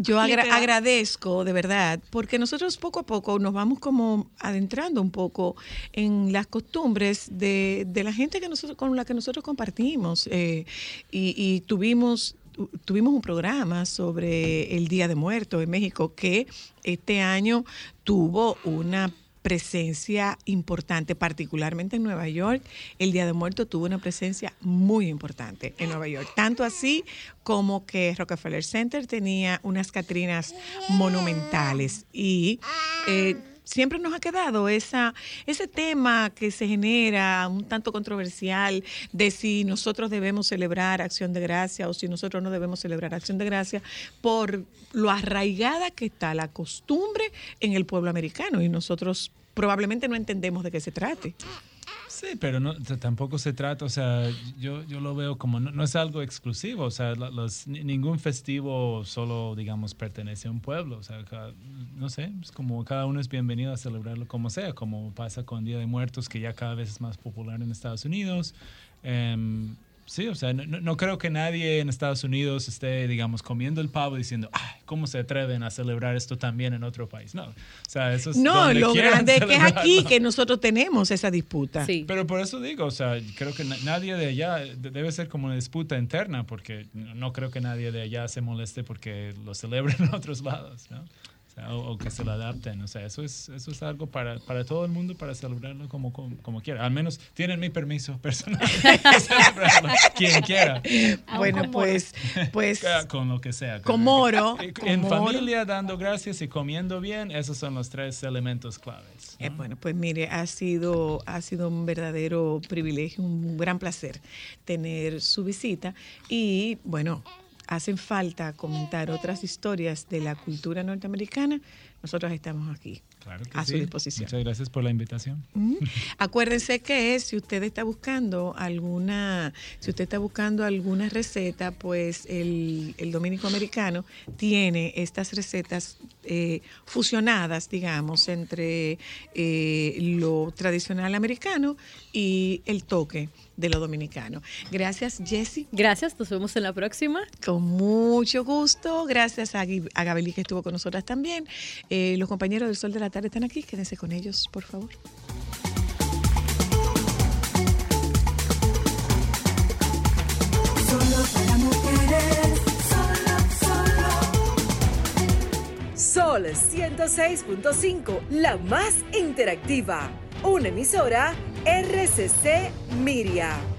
yo agra- agradezco de verdad, porque nosotros poco a poco nos vamos como adentrando un poco en las costumbres de, de la gente que nosotros, con la que nosotros compartimos. eh, y, y tuvimos tuvimos un programa sobre el Día de Muertos en México que este año tuvo una presencia importante, particularmente en Nueva York. El Día de Muertos tuvo una presencia muy importante en Nueva York. Tanto así como que Rockefeller Center tenía unas Catrinas monumentales y eh, siempre nos ha quedado esa, ese tema que se genera un tanto controversial de si nosotros debemos celebrar acción de gracia o si nosotros no debemos celebrar acción de gracia por lo arraigada que está la costumbre en el pueblo americano y nosotros probablemente no entendemos de qué se trate. Sí, pero no, tampoco se trata, o sea, yo, yo lo veo como, no, no es algo exclusivo, o sea, los, ni- ningún festivo solo, digamos, pertenece a un pueblo, o sea, cada- no sé, es como cada uno es bienvenido a celebrarlo como sea, como pasa con Día de Muertos, que ya cada vez es más popular en Estados Unidos. Em, sí, o sea, no, creo que nadie en Estados Unidos esté, digamos, comiendo el pavo diciendo, ay, ¿cómo se atreven a celebrar esto también en otro país? No, o sea, eso es No, donde lo grande es que es aquí que nosotros tenemos esa disputa. Pero por eso digo, o sea, creo que na- nadie de allá de- debe ser como una disputa interna, porque no no creo que nadie de allá se moleste porque lo celebren [laughs] en otros lados, ¿no? O, sea, o- o que se lo adapten, o sea, eso es, eso es algo para, para todo el mundo para celebrarlo como, como, como quiera. Al menos tienen mi permiso personal [laughs] de celebrarlo, quien quiera. [laughs] Bueno, pues, pues Con lo que sea. con moro, En familia, dando gracias y comiendo bien, esos son los tres elementos claves. Eh, bueno, pues mire, ha sido, ha sido un verdadero privilegio, un gran placer tener su visita y bueno, hacen falta comentar otras historias de la cultura norteamericana. Nosotros estamos aquí Claro que a su sí. disposición. Muchas gracias por la invitación. Mm. Acuérdense que si usted está buscando alguna, si usted está buscando alguna receta, pues el, el dominico americano tiene estas recetas eh, fusionadas, digamos, entre eh, lo tradicional americano y el toque de lo dominicano. Gracias, Jessie. Gracias, nos vemos en la próxima. Con mucho gusto. Gracias a, a Gabelí que estuvo con nosotras también. Eh, los compañeros del Sol de la Tarde están aquí. Quédense con ellos, por favor. Solo para mujeres, solo, solo. Sol 106.5, la más interactiva. Una emisora RCC Miria.